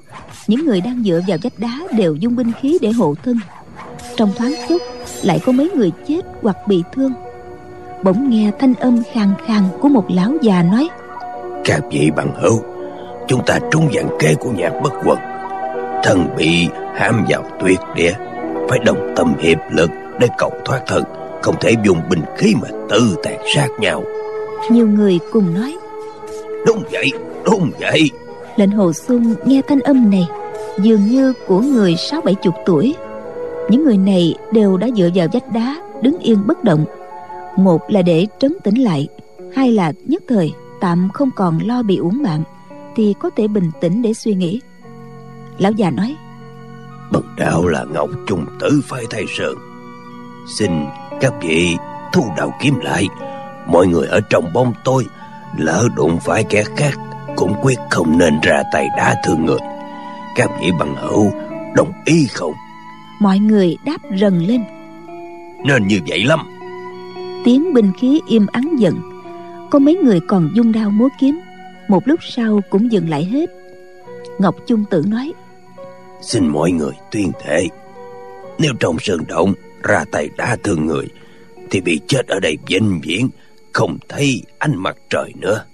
những người đang dựa vào vách đá đều dung binh khí để hộ thân. Trong thoáng chốc lại có mấy người chết hoặc bị thương. Bỗng nghe thanh âm khàn khàn của một lão già nói các vị bằng hữu chúng ta trúng dạng kế của nhạc bất quần. Thần bị hãm vào tuyệt địa. Phải đồng tâm hiệp lực để cầu thoát thân không thể dùng binh khí mà tự tàn sát nhau. Nhiều người cùng nói đúng vậy đúng vậy. Lệnh hồ xuân nghe thanh âm này dường như của người sáu bảy chục tuổi. Những người này đều đã dựa vào vách đá đứng yên bất động. Một là để trấn tĩnh lại hai là nhất thời tạm không còn lo bị uổng mạng thì có thể bình tĩnh để suy nghĩ. Lão già nói bần đạo là ngọc trung tử phái thay sơn. Xin các vị thu đạo kiếm lại. Mọi người ở trong bóng tôi lỡ đụng phải kẻ khác cũng quyết không nên ra tay đá thương người. Các vị bằng hữu đồng ý không? Mọi người đáp rần lên. Nên như vậy lắm. Tiếng binh khí im ắng dần. Có mấy người còn dung đao múa kiếm. Một lúc sau cũng dừng lại hết. Ngọc trung tử nói xin mọi người tuyên thệ. Nếu trong sơn động ra tay đá thương người thì bị chết ở đây vĩnh viễn không thấy ánh mặt trời nữa.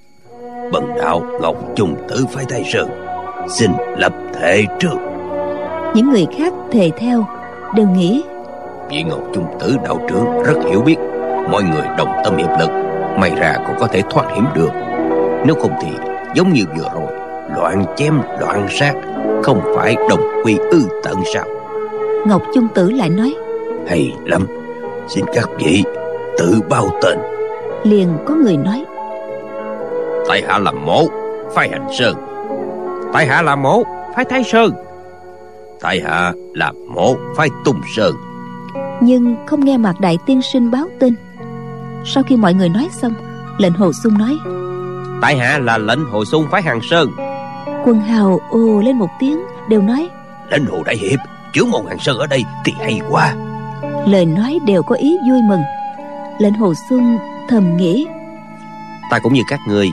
Bần đạo ngọc trung tử phải thay sơn xin lập thệ trước. Những người khác thề theo đều nghĩ. Vị ngọc trung tử đạo trưởng rất hiểu biết mọi người đồng tâm hiệp lực may ra còn có thể thoát hiểm được. Nếu không thì giống như vừa rồi loạn chém loạn sát không phải đồng quy ư tận sao? Ngọc trung tử lại nói hay lắm xin các vị tự bao tên. Liền có người nói tại hạ là mộ phái hành sơn. Tại hạ là mộ phái thái sơn. Tại hạ là mộ phái tung sơn. Nhưng không nghe mạc đại tiên sinh báo tin sau khi mọi người nói xong lệnh hồ sung nói tại hạ là lệnh hồ sung phái hàng sơn quân hào ồ lên một tiếng đều nói lệnh hồ đại hiệp trưởng môn hàng sơn ở đây thì hay quá. Lời nói đều có ý vui mừng. Lệnh hồ xuân thầm nghĩ ta cũng như các người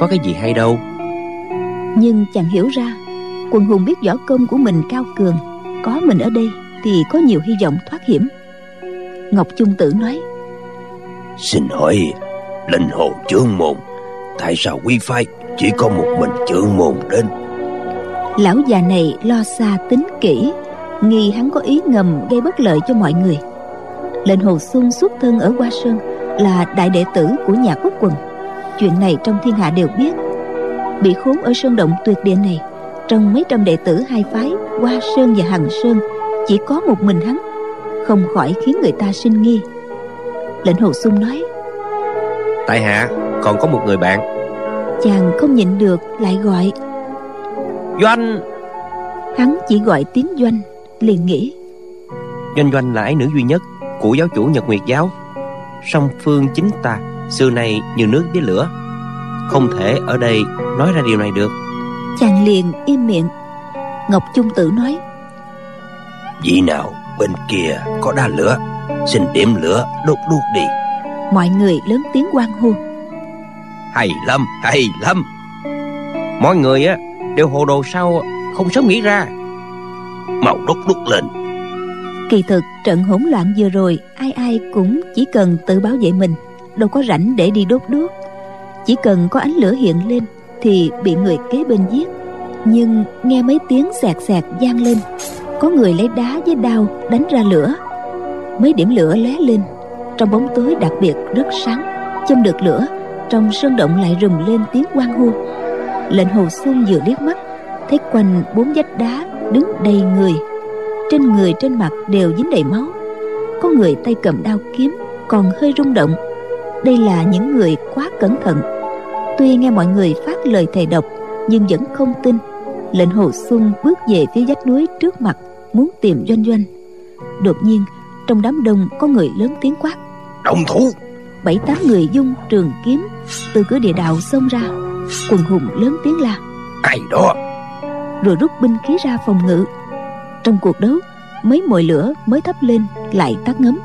có cái gì hay đâu. Nhưng chàng hiểu ra quần hùng biết võ công của mình cao cường có mình ở đây thì có nhiều hy vọng thoát hiểm. Ngọc trung tử nói xin hỏi lệnh hồ trưởng môn tại sao quy phái chỉ có một mình trưởng môn đến. Lão già này lo xa tính kỹ nghi hắn có ý ngầm gây bất lợi cho mọi người. Lệnh hồ xuân xuất thân ở hoa sơn là đại đệ tử của nhà quốc quần. Chuyện này trong thiên hạ đều biết. Bị khốn ở sơn động tuyệt địa này trong mấy trăm đệ tử hai phái hoa sơn và hằng sơn chỉ có một mình hắn không khỏi khiến người ta sinh nghi. Lệnh hồ xuân nói tại hạ còn có một người bạn chàng không nhịn được lại gọi. Doanh. Hắn chỉ gọi tiếng doanh liền nghĩ. Doanh doanh là ái nữ duy nhất của giáo chủ nhật nguyệt giáo. Song phương chính ta xưa nay như nước với lửa. Không thể ở đây nói ra điều này được. Chàng liền im miệng. Ngọc trung tử nói. Vị nào bên kia có đá lửa xin điểm lửa đốt đuốc đi. Mọi người lớn tiếng quan hô hay lắm hay lắm. Mọi người á, đều hồ đồ sao không sớm nghĩ ra. Màu đốt đốt lên. Kỳ thực, trận hỗn loạn vừa rồi, ai ai cũng chỉ cần tự bảo vệ mình, đâu có rảnh để đi đốt đuốc. Chỉ cần có ánh lửa hiện lên thì bị người kế bên giết. Nhưng nghe mấy tiếng sẹt sẹt vang lên, có người lấy đá với đao đánh ra lửa. Mấy điểm lửa lóe lên, trong bóng tối đặc biệt rất sáng, châm được lửa trong sơn động lại rùm lên tiếng quan hô. Lệnh hồ xuân vừa liếc mắt, thấy quanh bốn vách đá đứng đầy người. Trên người trên mặt đều dính đầy máu. Có người tay cầm đao kiếm còn hơi rung động. Đây là những người quá cẩn thận. Tuy nghe mọi người phát lời thề độc, nhưng vẫn không tin. Lệnh hồ xuân bước về phía vách núi trước mặt, muốn tìm doanh doanh. Đột nhiên, trong đám đông có người lớn tiếng quát. Đồng thủ! Bảy tám người dung trường kiếm từ cửa địa đạo xông ra. Quần hùng lớn tiếng la. Ai đó? Rồi rút binh khí ra phòng ngự. Trong cuộc đấu mấy mồi lửa mới thắp lên lại tắt ngấm.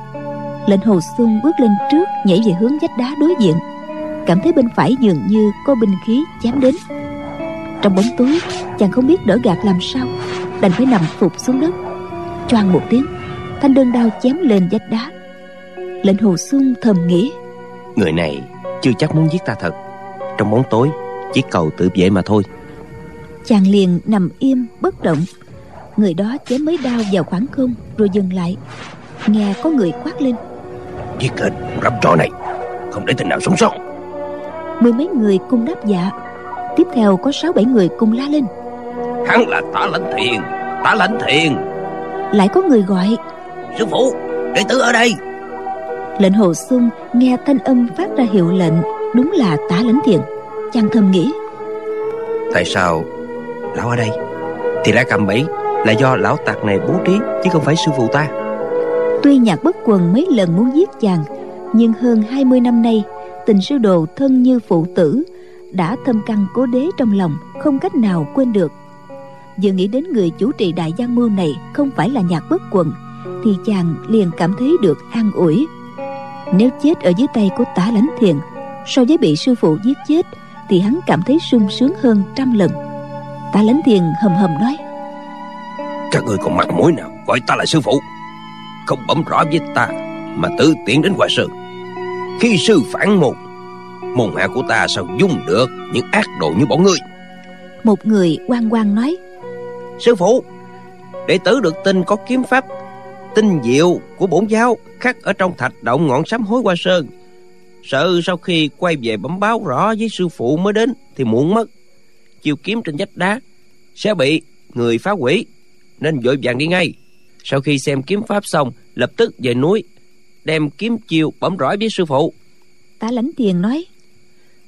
Lệnh hồ xuân bước lên trước nhảy về hướng vách đá đối diện. Cảm thấy bên phải dường như có binh khí chém đến. Trong bóng tối chàng không biết đỡ gạt làm sao đành phải nằm phục xuống đất. Choang một tiếng thanh đơn đao chém lên vách đá. Lệnh hồ xuân thầm nghĩ Người này chưa chắc muốn giết ta thật. Trong bóng tối Chỉ cầu tự vệ mà thôi. Chàng liền nằm im bất động. Người đó chém mấy đao vào khoảng không rồi dừng lại. Nghe có người quát lên. Giết hết rắm trò này. Không để tên nào sống sót. Mười mấy người cùng đáp dạ. Tiếp theo có sáu bảy người cùng la lên. Hắn là tả lãnh thiền. Tả lãnh thiền. Lại có người gọi. Sư phụ đệ tử ở đây lệnh hồ xuân nghe thanh âm phát ra hiệu lệnh đúng là tả lãnh thiền chàng thầm nghĩ Tại sao Lão ở đây? Thì ra cầm bẫy Là do lão tặc này bố trí Chứ không phải sư phụ ta. Tuy nhạc bất quần mấy lần muốn giết chàng nhưng hơn 20 năm nay tình sư đồ thân như phụ tử đã thâm căn cố đế trong lòng không cách nào quên được. Vừa nghĩ đến người chủ trì đại giang mưu này không phải là nhạc bất quần thì chàng liền cảm thấy được an ủi nếu chết ở dưới tay của tả lãnh thiền so với bị sư phụ giết chết thì hắn cảm thấy sung sướng hơn trăm lần. Tả lãnh thiền hầm hầm nói các người còn mặt mũi nào gọi ta là sư phụ? Không bấm rõ với ta mà tự tiện đến hoa sơn. Khi sư phản môn môn hạ của ta sao dung được những ác đồ như bọn ngươi? Một người oan oan nói Sư phụ Đệ tử được tin có kiếm pháp Tinh diệu của bổn giáo Khắc ở trong thạch động ngọn sám hối qua sơn. Sợ sau khi quay về bấm báo rõ với sư phụ mới đến Thì muộn mất. Chiêu kiếm trên vách đá Sẽ bị người phá hủy Nên vội vàng đi ngay. Sau khi xem kiếm pháp xong Lập tức về núi Đem kiếm chiêu bấm rõ với sư phụ. Tả lãnh thiền nói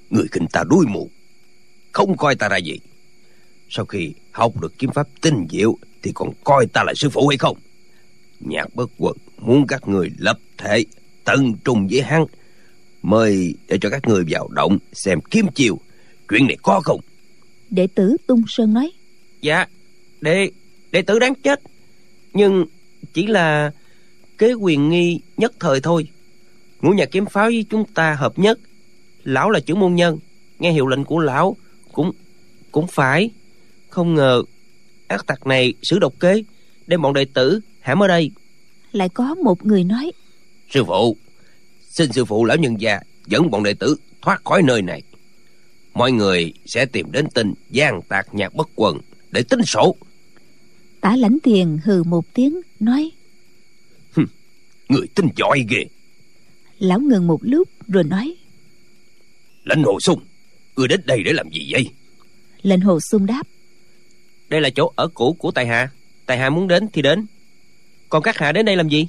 người khinh ta đuôi mù không coi ta ra gì. Sau khi học được kiếm pháp tinh diệu thì còn coi ta là sư phụ hay không nhạc bất quần muốn các người lập thể tận trung với hắn mời để cho các người vào động xem kiếm chiều chuyện này có không? Đệ tử tung sơn nói. Dạ Đệ Đệ tử đáng chết Nhưng chỉ là Kế quyền nghi nhất thời thôi. Ngũ nhà kiếm pháo với chúng ta hợp nhất Lão là trưởng môn nhân Nghe hiệu lệnh của lão Cũng cũng phải. Không ngờ ác tặc này xử độc kế Đem bọn đệ tử hãm ở đây. Lại có một người nói sư phụ xin sư phụ lão nhân gia dẫn bọn đệ tử thoát khỏi nơi này. Mọi người sẽ tìm đến tin gian tạc nhạc bất quần để tính sổ. Tả lãnh thiền hừ một tiếng nói người tin giỏi ghê. Lão ngừng một lúc rồi nói lãnh hồ sung người đến đây để làm gì vậy? Lệnh hồ xuân đáp Đây là chỗ ở cũ của Tài Hạ Tài Hạ muốn đến thì đến Còn các hạ đến đây làm gì?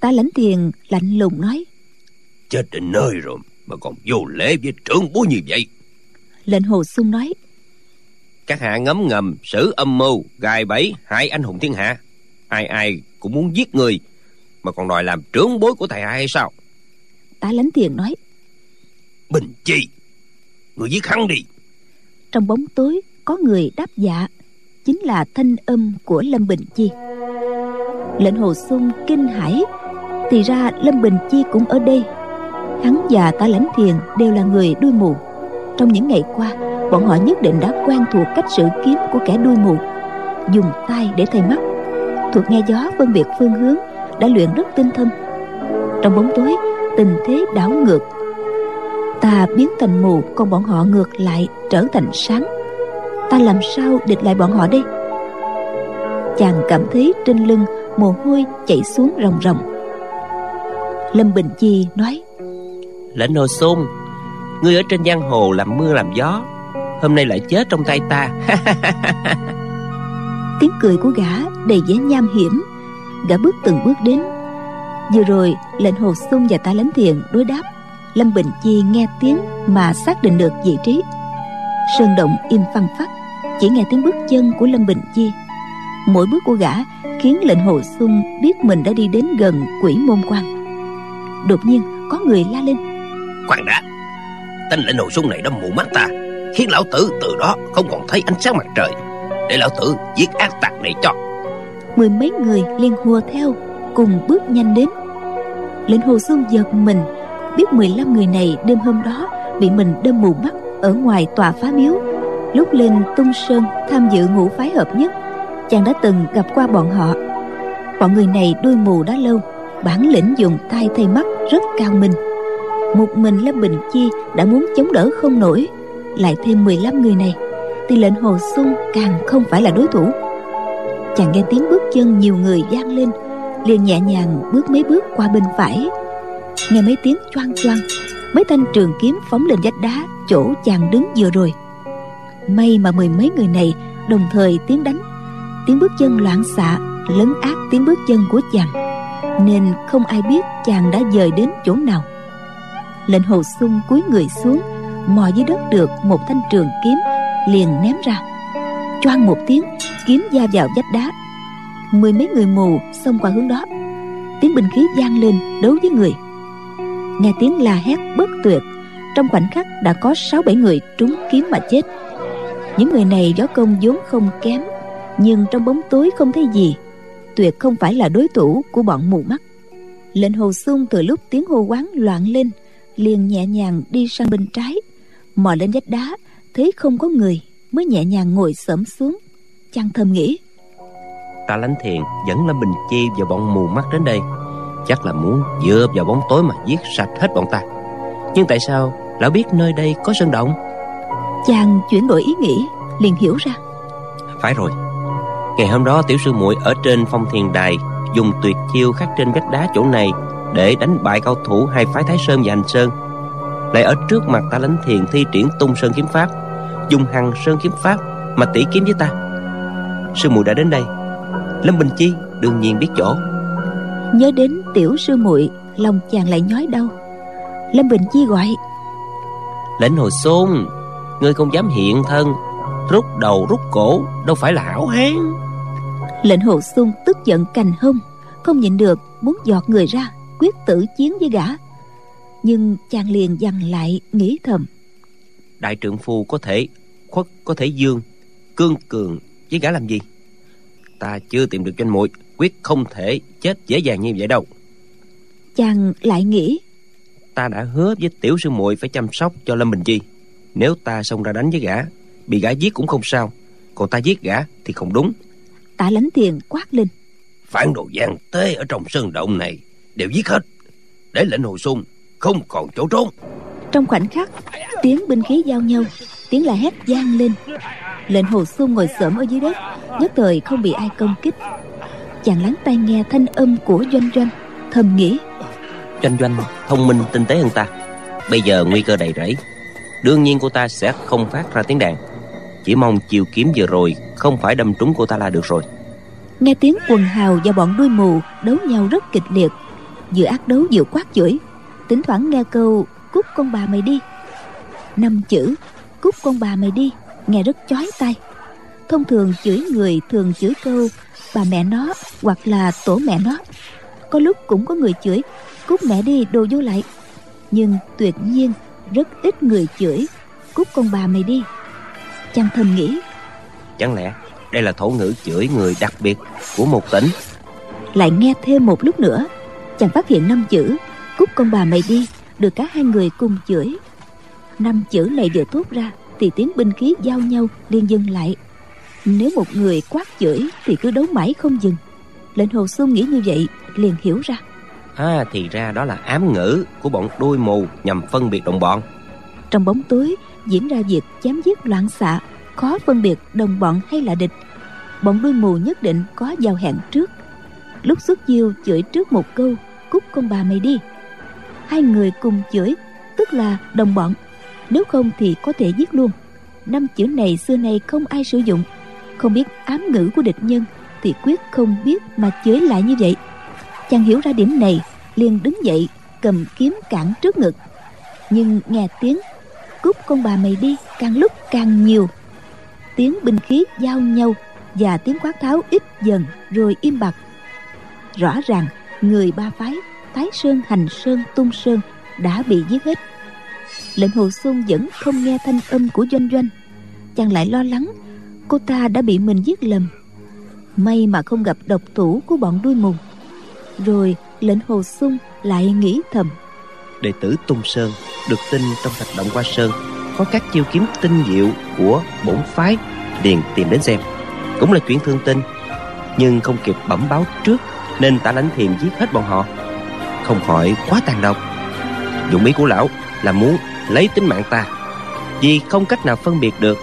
Tả lãnh thiền lạnh lùng nói. Chết đến nơi rồi mà còn vô lễ với trưởng bố như vậy. Lệnh hồ xuân nói. Các hạ ngấm ngầm xử âm mưu Gài bẫy hại anh hùng thiên hạ. Ai ai cũng muốn giết người Mà còn đòi làm trưởng bối của Tài Hạ hay sao? Tả lãnh thiền nói. Bình chi người giết hắn đi. Trong bóng tối có người đáp dạ chính là thanh âm của lâm bình chi lệnh hồ xuân kinh hãi. Thì ra lâm bình chi cũng ở đây. Hắn và tả lãnh thiền đều là người đuôi mù. Trong những ngày qua, bọn họ nhất định đã quen thuộc cách sử kiếm của kẻ đuôi mù. Dùng tay để thay mắt. Thuộc nghe gió phân biệt phương hướng đã luyện rất tinh thâm trong bóng tối, tình thế đảo ngược. Ta biến thành mù, còn bọn họ ngược lại trở thành sáng. Ta làm sao địch lại bọn họ đây? Chàng cảm thấy trên lưng mồ hôi chảy xuống ròng ròng. Lâm bình chi nói lệnh hồ sung ngươi ở trên giang hồ làm mưa làm gió hôm nay lại chết trong tay ta. (laughs) Tiếng cười của gã đầy vẻ nham hiểm. Gã bước từng bước đến. Vừa rồi lệnh hồ sung và ta lánh thiện đối đáp. Lâm bình chi nghe tiếng mà xác định được vị trí. Sơn động im phăng phắc chỉ nghe tiếng bước chân của lâm bình chi mỗi bước của gã khiến lệnh hồ sung biết mình đã đi đến gần quỷ môn quan. Đột nhiên có người la lên. Khoan đã tên lệnh hồ sung này đã mù mắt ta khiến lão tử từ đó không còn thấy ánh sáng mặt trời. Để lão tử giết ác tặc này cho. Mười mấy người liền hùa theo cùng bước nhanh đến. Lệnh hồ sung giật mình biết 15 người này đêm hôm đó bị mình đâm mù mắt ở ngoài tòa phá miếu. Lúc lên tung sơn tham dự ngũ phái hợp nhất chàng đã từng gặp qua bọn họ. Bọn người này đuôi mù đã lâu, bản lĩnh dùng tay thay mắt rất cao minh. Một mình lâm bình chi đã muốn chống đỡ không nổi. Lại thêm 15 người này, thì lệnh hồ sung càng không phải là đối thủ. Chàng nghe tiếng bước chân nhiều người vang lên, liền nhẹ nhàng bước mấy bước qua bên phải. Nghe mấy tiếng choang choang, mấy thanh trường kiếm phóng lên vách đá chỗ chàng đứng vừa rồi. May mà mười mấy người này đồng thời tiến đánh tiếng bước chân loạn xạ, lấn át tiếng bước chân của chàng. Nên không ai biết chàng đã dời đến chỗ nào. Lệnh hồ sung cúi người xuống, mò dưới đất được một thanh trường kiếm, liền ném ra. Choang một tiếng, kiếm da vào vách đá. Mười mấy người mù xông qua hướng đó. Tiếng binh khí vang lên đấu với người. Nghe tiếng la hét bất tuyệt, trong khoảnh khắc đã có sáu bảy người trúng kiếm mà chết. Những người này gió công vốn không kém nhưng trong bóng tối không thấy gì tuyệt không phải là đối thủ của bọn mù mắt. Lệnh hồ sung từ lúc tiếng hô quán loạn lên liền nhẹ nhàng đi sang bên trái. Mò lên vách đá thấy không có người mới nhẹ nhàng ngồi xổm xuống. Chăng thầm nghĩ ta lánh thiền dẫn lâm bình chi và bọn mù mắt đến đây. Chắc là muốn dựa vào bóng tối mà giết sạch hết bọn ta. Nhưng tại sao lão biết nơi đây có sơn động? Chàng chuyển đổi ý nghĩ liền hiểu ra. Phải rồi ngày hôm đó tiểu sư muội ở trên phong thiền đài dùng tuyệt chiêu khắc trên vách đá chỗ này để đánh bại cao thủ hai phái thái sơn và hành sơn. Lại ở trước mặt ta lánh thiền thi triển tung sơn kiếm pháp dùng hằng sơn kiếm pháp mà tỷ kiếm với ta. Sư muội đã đến đây. Lâm bình chi đương nhiên biết chỗ. Nhớ đến tiểu sư muội lòng chàng lại nhói đau. Lâm bình chi gọi lệnh hồi xôn ngươi không dám hiện thân rút đầu rút cổ đâu phải là hảo hán lệnh hồ xuân tức giận cành hông không nhịn được muốn giọt người ra quyết tử chiến với gã. Nhưng chàng liền dằn lại nghĩ thầm. Đại trượng phu có thể khuất có thể dương cương cường với gã làm gì? Ta chưa tìm được doanh muội quyết không thể chết dễ dàng như vậy đâu. Chàng lại nghĩ. Ta đã hứa với tiểu sư muội phải chăm sóc cho lâm bình chi. Nếu ta xông ra đánh với gã bị gã giết cũng không sao. Còn ta giết gã thì không đúng tạ lánh tiền quát lên. Phản đồ gian tế ở trong sơn động này đều giết hết. Để lệnh hồ sung không còn chỗ trốn. Trong khoảnh khắc tiếng binh khí giao nhau tiếng la hét vang lên. Lệnh hồ sung ngồi xổm ở dưới đất nhất thời không bị ai công kích. Chàng lắng tai nghe thanh âm của doanh doanh thầm nghĩ. Doanh doanh thông minh tinh tế hơn ta. Bây giờ nguy cơ đầy rẫy. Đương nhiên cô ta sẽ không phát ra tiếng đàn chỉ mong chiều kiếm vừa rồi không phải đâm trúng cô ta là được rồi. Nghe tiếng quần hào và bọn đuôi mù đấu nhau rất kịch liệt. Vừa ác đấu vừa quát chửi. Thỉnh thoảng nghe câu, cút con bà mày đi. Năm chữ, cút con bà mày đi, nghe rất chói tai. Thông thường chửi người thường chửi câu, bà mẹ nó, hoặc là tổ mẹ nó. Có lúc cũng có người chửi, cút mẹ đi, đồ vô lại. Nhưng tuyệt nhiên rất ít người chửi, cút con bà mày đi chàng thầm nghĩ. Chẳng lẽ đây là thổ ngữ chửi người đặc biệt của một tỉnh? Lại nghe thêm một lúc nữa chàng phát hiện năm chữ cút con bà mày đi được cả hai người cùng chửi. Năm chữ này vừa thốt ra thì tiếng binh khí giao nhau liền dừng lại. Nếu một người quát chửi thì cứ đấu mãi không dừng. Lệnh hồ xuân nghĩ như vậy liền hiểu ra. À thì ra đó là ám ngữ của bọn đuôi mù nhằm phân biệt đồng bọn. Trong bóng tối diễn ra việc chém giết loạn xạ, khó phân biệt đồng bọn hay là địch. Bọn đuôi mù nhất định có giao hẹn trước. Lúc xuất chiêu chửi trước một câu, cút con bà mày đi. Hai người cùng chửi, tức là đồng bọn. Nếu không thì có thể giết luôn. Năm chữ này xưa nay không ai sử dụng. Không biết ám ngữ của địch nhân thì quyết không biết mà chửi lại như vậy. Chàng hiểu ra điểm này, liền đứng dậy, cầm kiếm cản trước ngực. Nhưng nghe tiếng cút con bà mày đi, càng lúc càng nhiều. Tiếng binh khí giao nhau và tiếng quát tháo ít dần rồi im bặt. Rõ ràng, người ba phái, thái sơn, hành sơn, tung sơn đã bị giết hết. Lệnh hồ xuân vẫn không nghe thanh âm của doanh doanh. Chàng lại lo lắng, cô ta đã bị mình giết lầm. May mà không gặp độc thủ của bọn đuôi mù. Rồi lệnh hồ xuân lại nghĩ thầm đệ tử tung sơn được tin trong thạch động qua sơn có các chiêu kiếm tinh diệu của bổn phái liền tìm đến xem. Cũng là chuyện thương tin nhưng không kịp bẩm báo trước nên tả lãnh thiền giết hết bọn họ. Không khỏi quá tàn độc. Dụng ý của lão là muốn lấy tính mạng ta. Vì không cách nào phân biệt được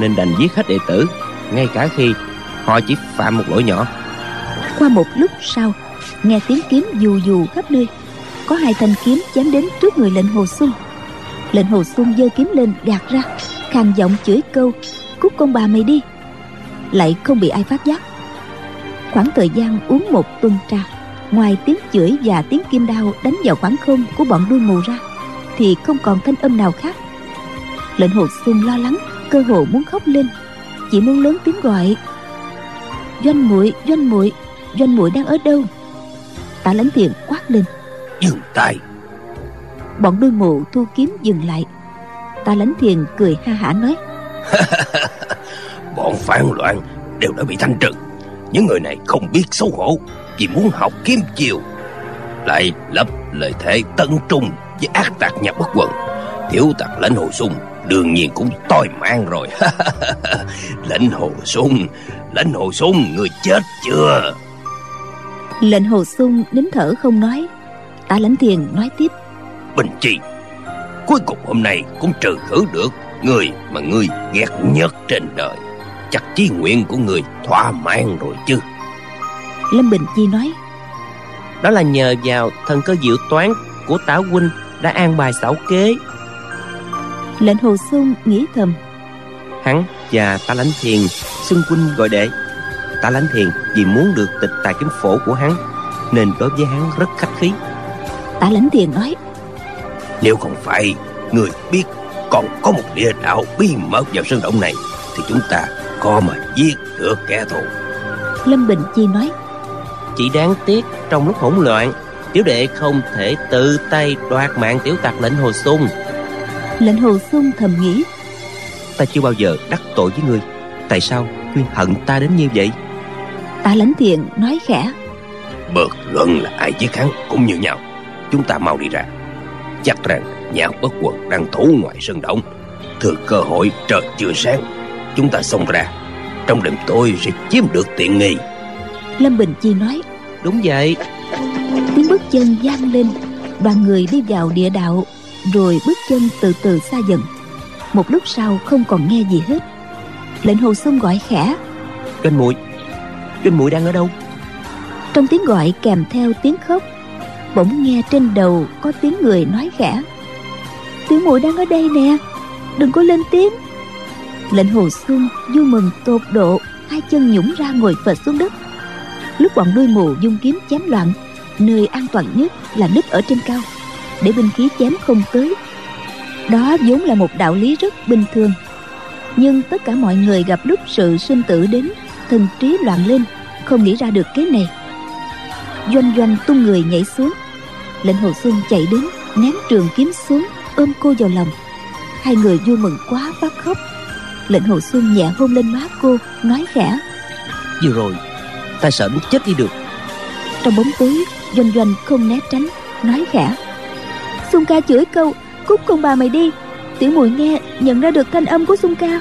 nên đành giết hết đệ tử, ngay cả khi họ chỉ phạm một lỗi nhỏ. Qua một lúc sau, nghe tiếng kiếm dù dù khắp nơi có hai thanh kiếm chém đến trước người lệnh hồ xuân lệnh hồ xuân giơ kiếm lên gạt ra, khàn giọng chửi câu, cút con bà mày đi. Lại không bị ai phát giác. Khoảng thời gian uống một tuần trà, ngoài tiếng chửi và tiếng kim đao đánh vào khoảng không của bọn đuôi mù ra, thì không còn thanh âm nào khác. Lệnh hồ xuân lo lắng, cơ hồ muốn khóc lên, chỉ muốn lớn tiếng gọi, doanh muội doanh muội doanh muội đang ở đâu? Tả lãnh thiện quát lên dừng tay bọn đuôi mù thu kiếm dừng lại. Tạ lãnh thiền cười ha hả nói. (laughs) Bọn phản loạn đều đã bị thanh trừng những người này không biết xấu hổ vì muốn học kiếm chiều. Lại lập lời thể tân trung với ác tạc nhập bất quần thiếu tặc lãnh hồ sung đương nhiên cũng toi mang rồi. (laughs) Lãnh hồ sung lãnh hồ sung người chết chưa? Lệnh hồ sung nín thở không nói tạ lãnh thiền nói tiếp. Bình chi cuối cùng hôm nay cũng trừ khử được người mà ngươi ghét nhất trên đời. Chắc chí nguyện của người thỏa mãn rồi chứ. Lâm bình chi nói đó là nhờ vào thần cơ diệu toán của tảo huynh đã an bài xảo kế. Lệnh hồ sung nghĩ thầm. Hắn và ta lãnh thiền xưng huynh gọi đệ. Ta lãnh thiền vì muốn được tịch tài kiếm phổ của hắn nên đối với hắn rất khách khí tạ lãnh thiền nói nếu không phải người biết còn có một địa đạo bí mật vào sơn động này thì chúng ta có mà giết được kẻ thù. Lâm bình chi nói chỉ đáng tiếc trong lúc hỗn loạn tiểu đệ không thể tự tay đoạt mạng tiểu tặc lệnh hồ sung. Lệnh hồ sung thầm nghĩ ta chưa bao giờ đắc tội với ngươi. Tại sao ngươi hận ta đến như vậy? Tạ lãnh thiện nói khẽ bớt luận là ai giết hắn cũng như nhau chúng ta mau đi ra. Chắc rằng nhà bất quần đang thủ ngoài sân động. Thừa cơ hội trời chưa sáng chúng ta xông ra. Trong đêm tối sẽ chiếm được tiện nghi. Lâm bình chi nói đúng vậy. tiếng bước chân vang lên đoàn người đi vào địa đạo rồi bước chân từ từ xa dần. Một lúc sau không còn nghe gì hết. Lệnh hồ sông gọi khẽ doanh muội doanh muội đang ở đâu? trong tiếng gọi kèm theo tiếng khóc bỗng nghe trên đầu có tiếng người nói khẽ. Tiểu muội đang ở đây nè, đừng có lên tiếng. Lệnh hồ xuân vui mừng tột độ, hai chân nhũng ra ngồi phật xuống đất. Lúc bọn đuôi mù dung kiếm chém loạn, nơi an toàn nhất là núp ở trên cao, để binh khí chém không tới. Đó vốn là một đạo lý rất bình thường. Nhưng tất cả mọi người gặp lúc sự sinh tử đến, thần trí loạn lên, không nghĩ ra được kế này doanh doanh tung người nhảy xuống. Lệnh hồ xuân chạy đến ném trường kiếm xuống ôm cô vào lòng. Hai người vui mừng quá phát khóc. Lệnh hồ xuân nhẹ hôn lên má cô nói khẽ. Vừa rồi ta sợ đến chết đi được. Trong bóng tối doanh doanh không né tránh nói khẽ. Xuân ca chửi câu cút con bà mày đi. Tiểu mùi nghe nhận ra được thanh âm của xuân ca.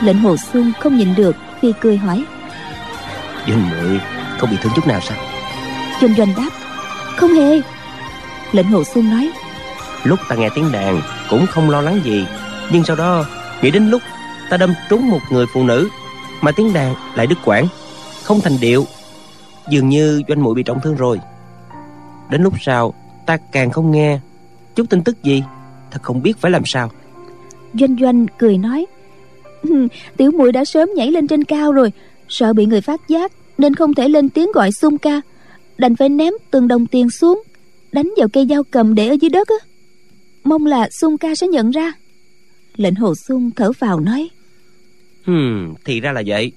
Lệnh hồ xuân không nhìn được phi cười hỏi. Doanh muội không bị thương chút nào sao doanh doanh đáp không hề. Lệnh hồ xuân nói lúc ta nghe tiếng đàn cũng không lo lắng gì. Nhưng sau đó nghĩ đến lúc ta đâm trúng một người phụ nữ mà tiếng đàn lại đứt quãng không thành điệu. Dường như doanh muội bị trọng thương rồi. Đến lúc sau ta càng không nghe. Chút tin tức gì? Thật không biết phải làm sao. Doanh doanh cười nói tiểu muội đã sớm nhảy lên trên cao rồi. Sợ bị người phát giác nên không thể lên tiếng gọi xung ca đành phải ném từng đồng tiền xuống đánh vào cây dao cầm để ở dưới đất á. Mong là xung ca sẽ nhận ra. Lệnh hồ xuân thở vào nói. Hmm, thì ra là vậy.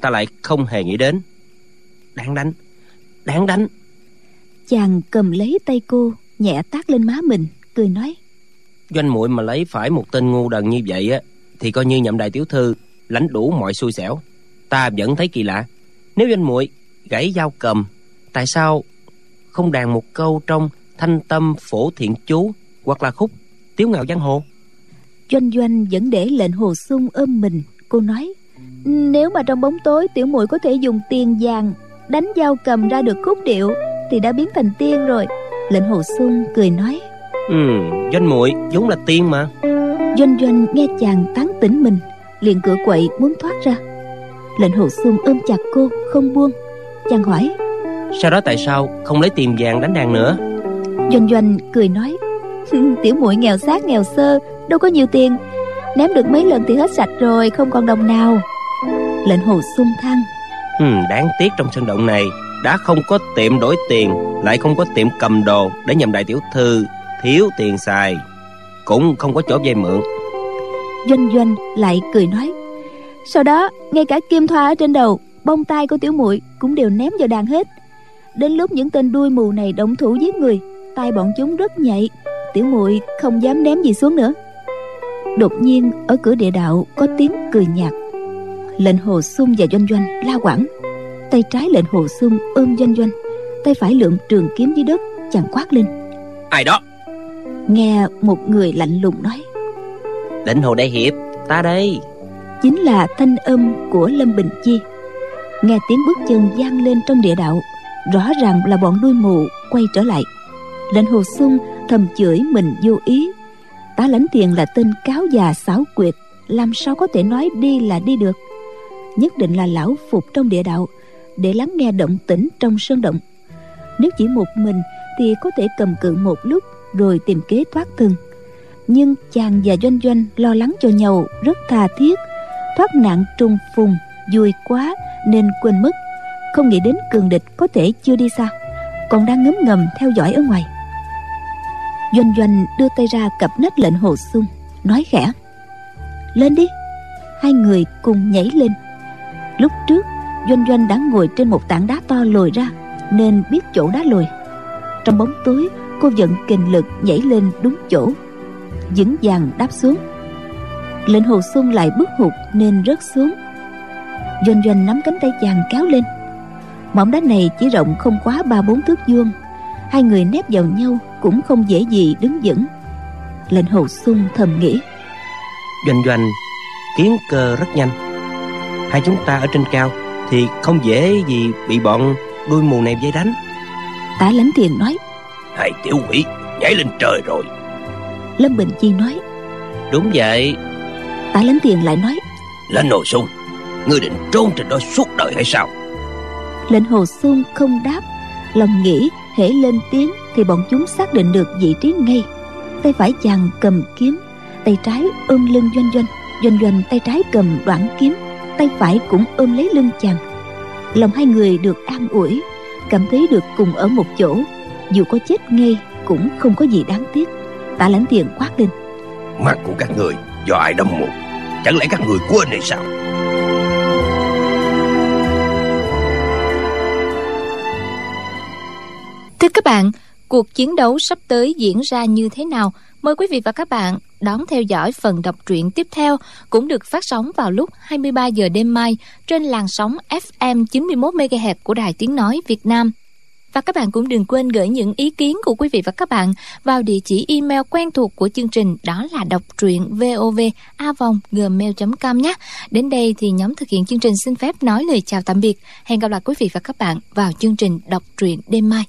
Ta lại không hề nghĩ đến. Đáng đánh đáng đánh. Chàng cầm lấy tay cô nhẹ tát lên má mình cười nói. Doanh muội mà lấy phải một tên ngu đần như vậy á thì coi như nhậm đại tiểu thư lãnh đủ mọi xui xẻo. Ta vẫn thấy kỳ lạ. Nếu doanh muội gãy dao cầm tại sao không đàn một câu trong thanh tâm phổ thiện chú hoặc là khúc tiếu ngạo giang hồ? Doanh doanh vẫn để lệnh hồ sung ôm mình. Cô nói nếu mà trong bóng tối tiểu muội có thể dùng tiền vàng đánh dao cầm ra được khúc điệu thì đã biến thành tiên rồi. Lệnh hồ sung cười nói ừ doanh muội vốn là tiên mà. Doanh doanh nghe chàng tán tỉnh mình liền cửa quậy muốn thoát ra. Lệnh hồ sung ôm chặt cô không buông. Chàng hỏi sau đó tại sao không lấy tiền vàng đánh đàn nữa? Doanh doanh cười nói tiểu muội nghèo xác nghèo sơ đâu có nhiều tiền. Ném được mấy lần thì hết sạch rồi không còn đồng nào. Lệnh hồ sung than ừ, đáng tiếc trong sân động này đã không có tiệm đổi tiền lại không có tiệm cầm đồ để nhầm đại tiểu thư thiếu tiền xài cũng không có chỗ vay mượn. Doanh doanh lại cười nói sau đó ngay cả kim thoa ở trên đầu bông tai của tiểu muội cũng đều ném vào đàn hết đến lúc những tên đuôi mù này động thủ giết người tay bọn chúng rất nhạy. Tiểu muội không dám ném gì xuống nữa. Đột nhiên ở cửa địa đạo có tiếng cười nhạt. Lệnh hồ sung và doanh doanh la quảng. Tay trái lệnh hồ sung ôm doanh doanh tay phải lượm trường kiếm dưới đất chàng quát lên. Ai đó? Nghe một người lạnh lùng nói. Lệnh hồ đại hiệp ta đây. Chính là thanh âm của lâm bình chi. Nghe tiếng bước chân vang lên trong địa đạo rõ ràng là bọn đuôi mù quay trở lại. Lệnh hồ sung thầm chửi mình vô ý. Tá lãnh tiền là tên cáo già xảo quyệt, làm sao có thể nói đi là đi được? Nhất định là lão phục trong địa đạo, để lắng nghe động tĩnh trong sơn động. Nếu chỉ một mình thì có thể cầm cự một lúc rồi tìm kế thoát thân. Nhưng chàng và doanh doanh lo lắng cho nhau rất tha thiết. Thoát nạn trùng phùng, vui quá nên quên mất không nghĩ đến cường địch có thể chưa đi xa, còn đang ngấm ngầm theo dõi ở ngoài. Doanh doanh đưa tay ra cặp nách lệnh hồ sung, nói khẽ, lên đi. Hai người cùng nhảy lên. Lúc trước, doanh doanh đã ngồi trên một tảng đá to lồi ra, nên biết chỗ đá lồi. Trong bóng tối, cô vận kình lực nhảy lên đúng chỗ, vững vàng đáp xuống. Lệnh hồ xuân lại bước hụt nên rớt xuống. Doanh doanh nắm cánh tay chàng kéo lên mỏm đá này chỉ rộng không quá ba bốn thước vuông. Hai người nép vào nhau cũng không dễ gì đứng vững. Lệnh hồ xuân thầm nghĩ. Doanh doanh tiến cơ rất nhanh. Hai chúng ta ở trên cao thì không dễ gì bị bọn đuôi mù này dây đánh. Tả lãnh tiền nói. Hai tiểu quỷ nhảy lên trời rồi. Lâm bình chi nói. Đúng vậy. Tả lãnh tiền lại nói. Lãnh hồ sung ngươi định trốn trên đó suốt đời hay sao lệnh hồ sung không đáp. Lòng nghĩ, hễ lên tiếng thì bọn chúng xác định được vị trí ngay. Tay phải chàng cầm kiếm, tay trái ôm lưng doanh doanh. Doanh doanh tay trái cầm đoạn kiếm, tay phải cũng ôm lấy lưng chàng. Lòng hai người được an ủi, cảm thấy được cùng ở một chỗ. Dù có chết ngay, cũng không có gì đáng tiếc. Tả lãnh tiền quát lên. Mắt của các người do ai đâm một chẳng lẽ các người quên hay sao? Thưa các bạn, cuộc chiến đấu sắp tới diễn ra như thế nào? Mời quý vị và các bạn đón theo dõi phần đọc truyện tiếp theo cũng được phát sóng vào lúc 23 giờ đêm mai trên làn sóng FM 91 MHz của Đài Tiếng nói Việt Nam. Và các bạn cũng đừng quên gửi những ý kiến của quý vị và các bạn vào địa chỉ email quen thuộc của chương trình đó là đọc truyện vovavonggmail.com nhé. Đến đây thì nhóm thực hiện chương trình xin phép nói lời chào tạm biệt. Hẹn gặp lại quý vị và các bạn vào chương trình đọc truyện đêm mai.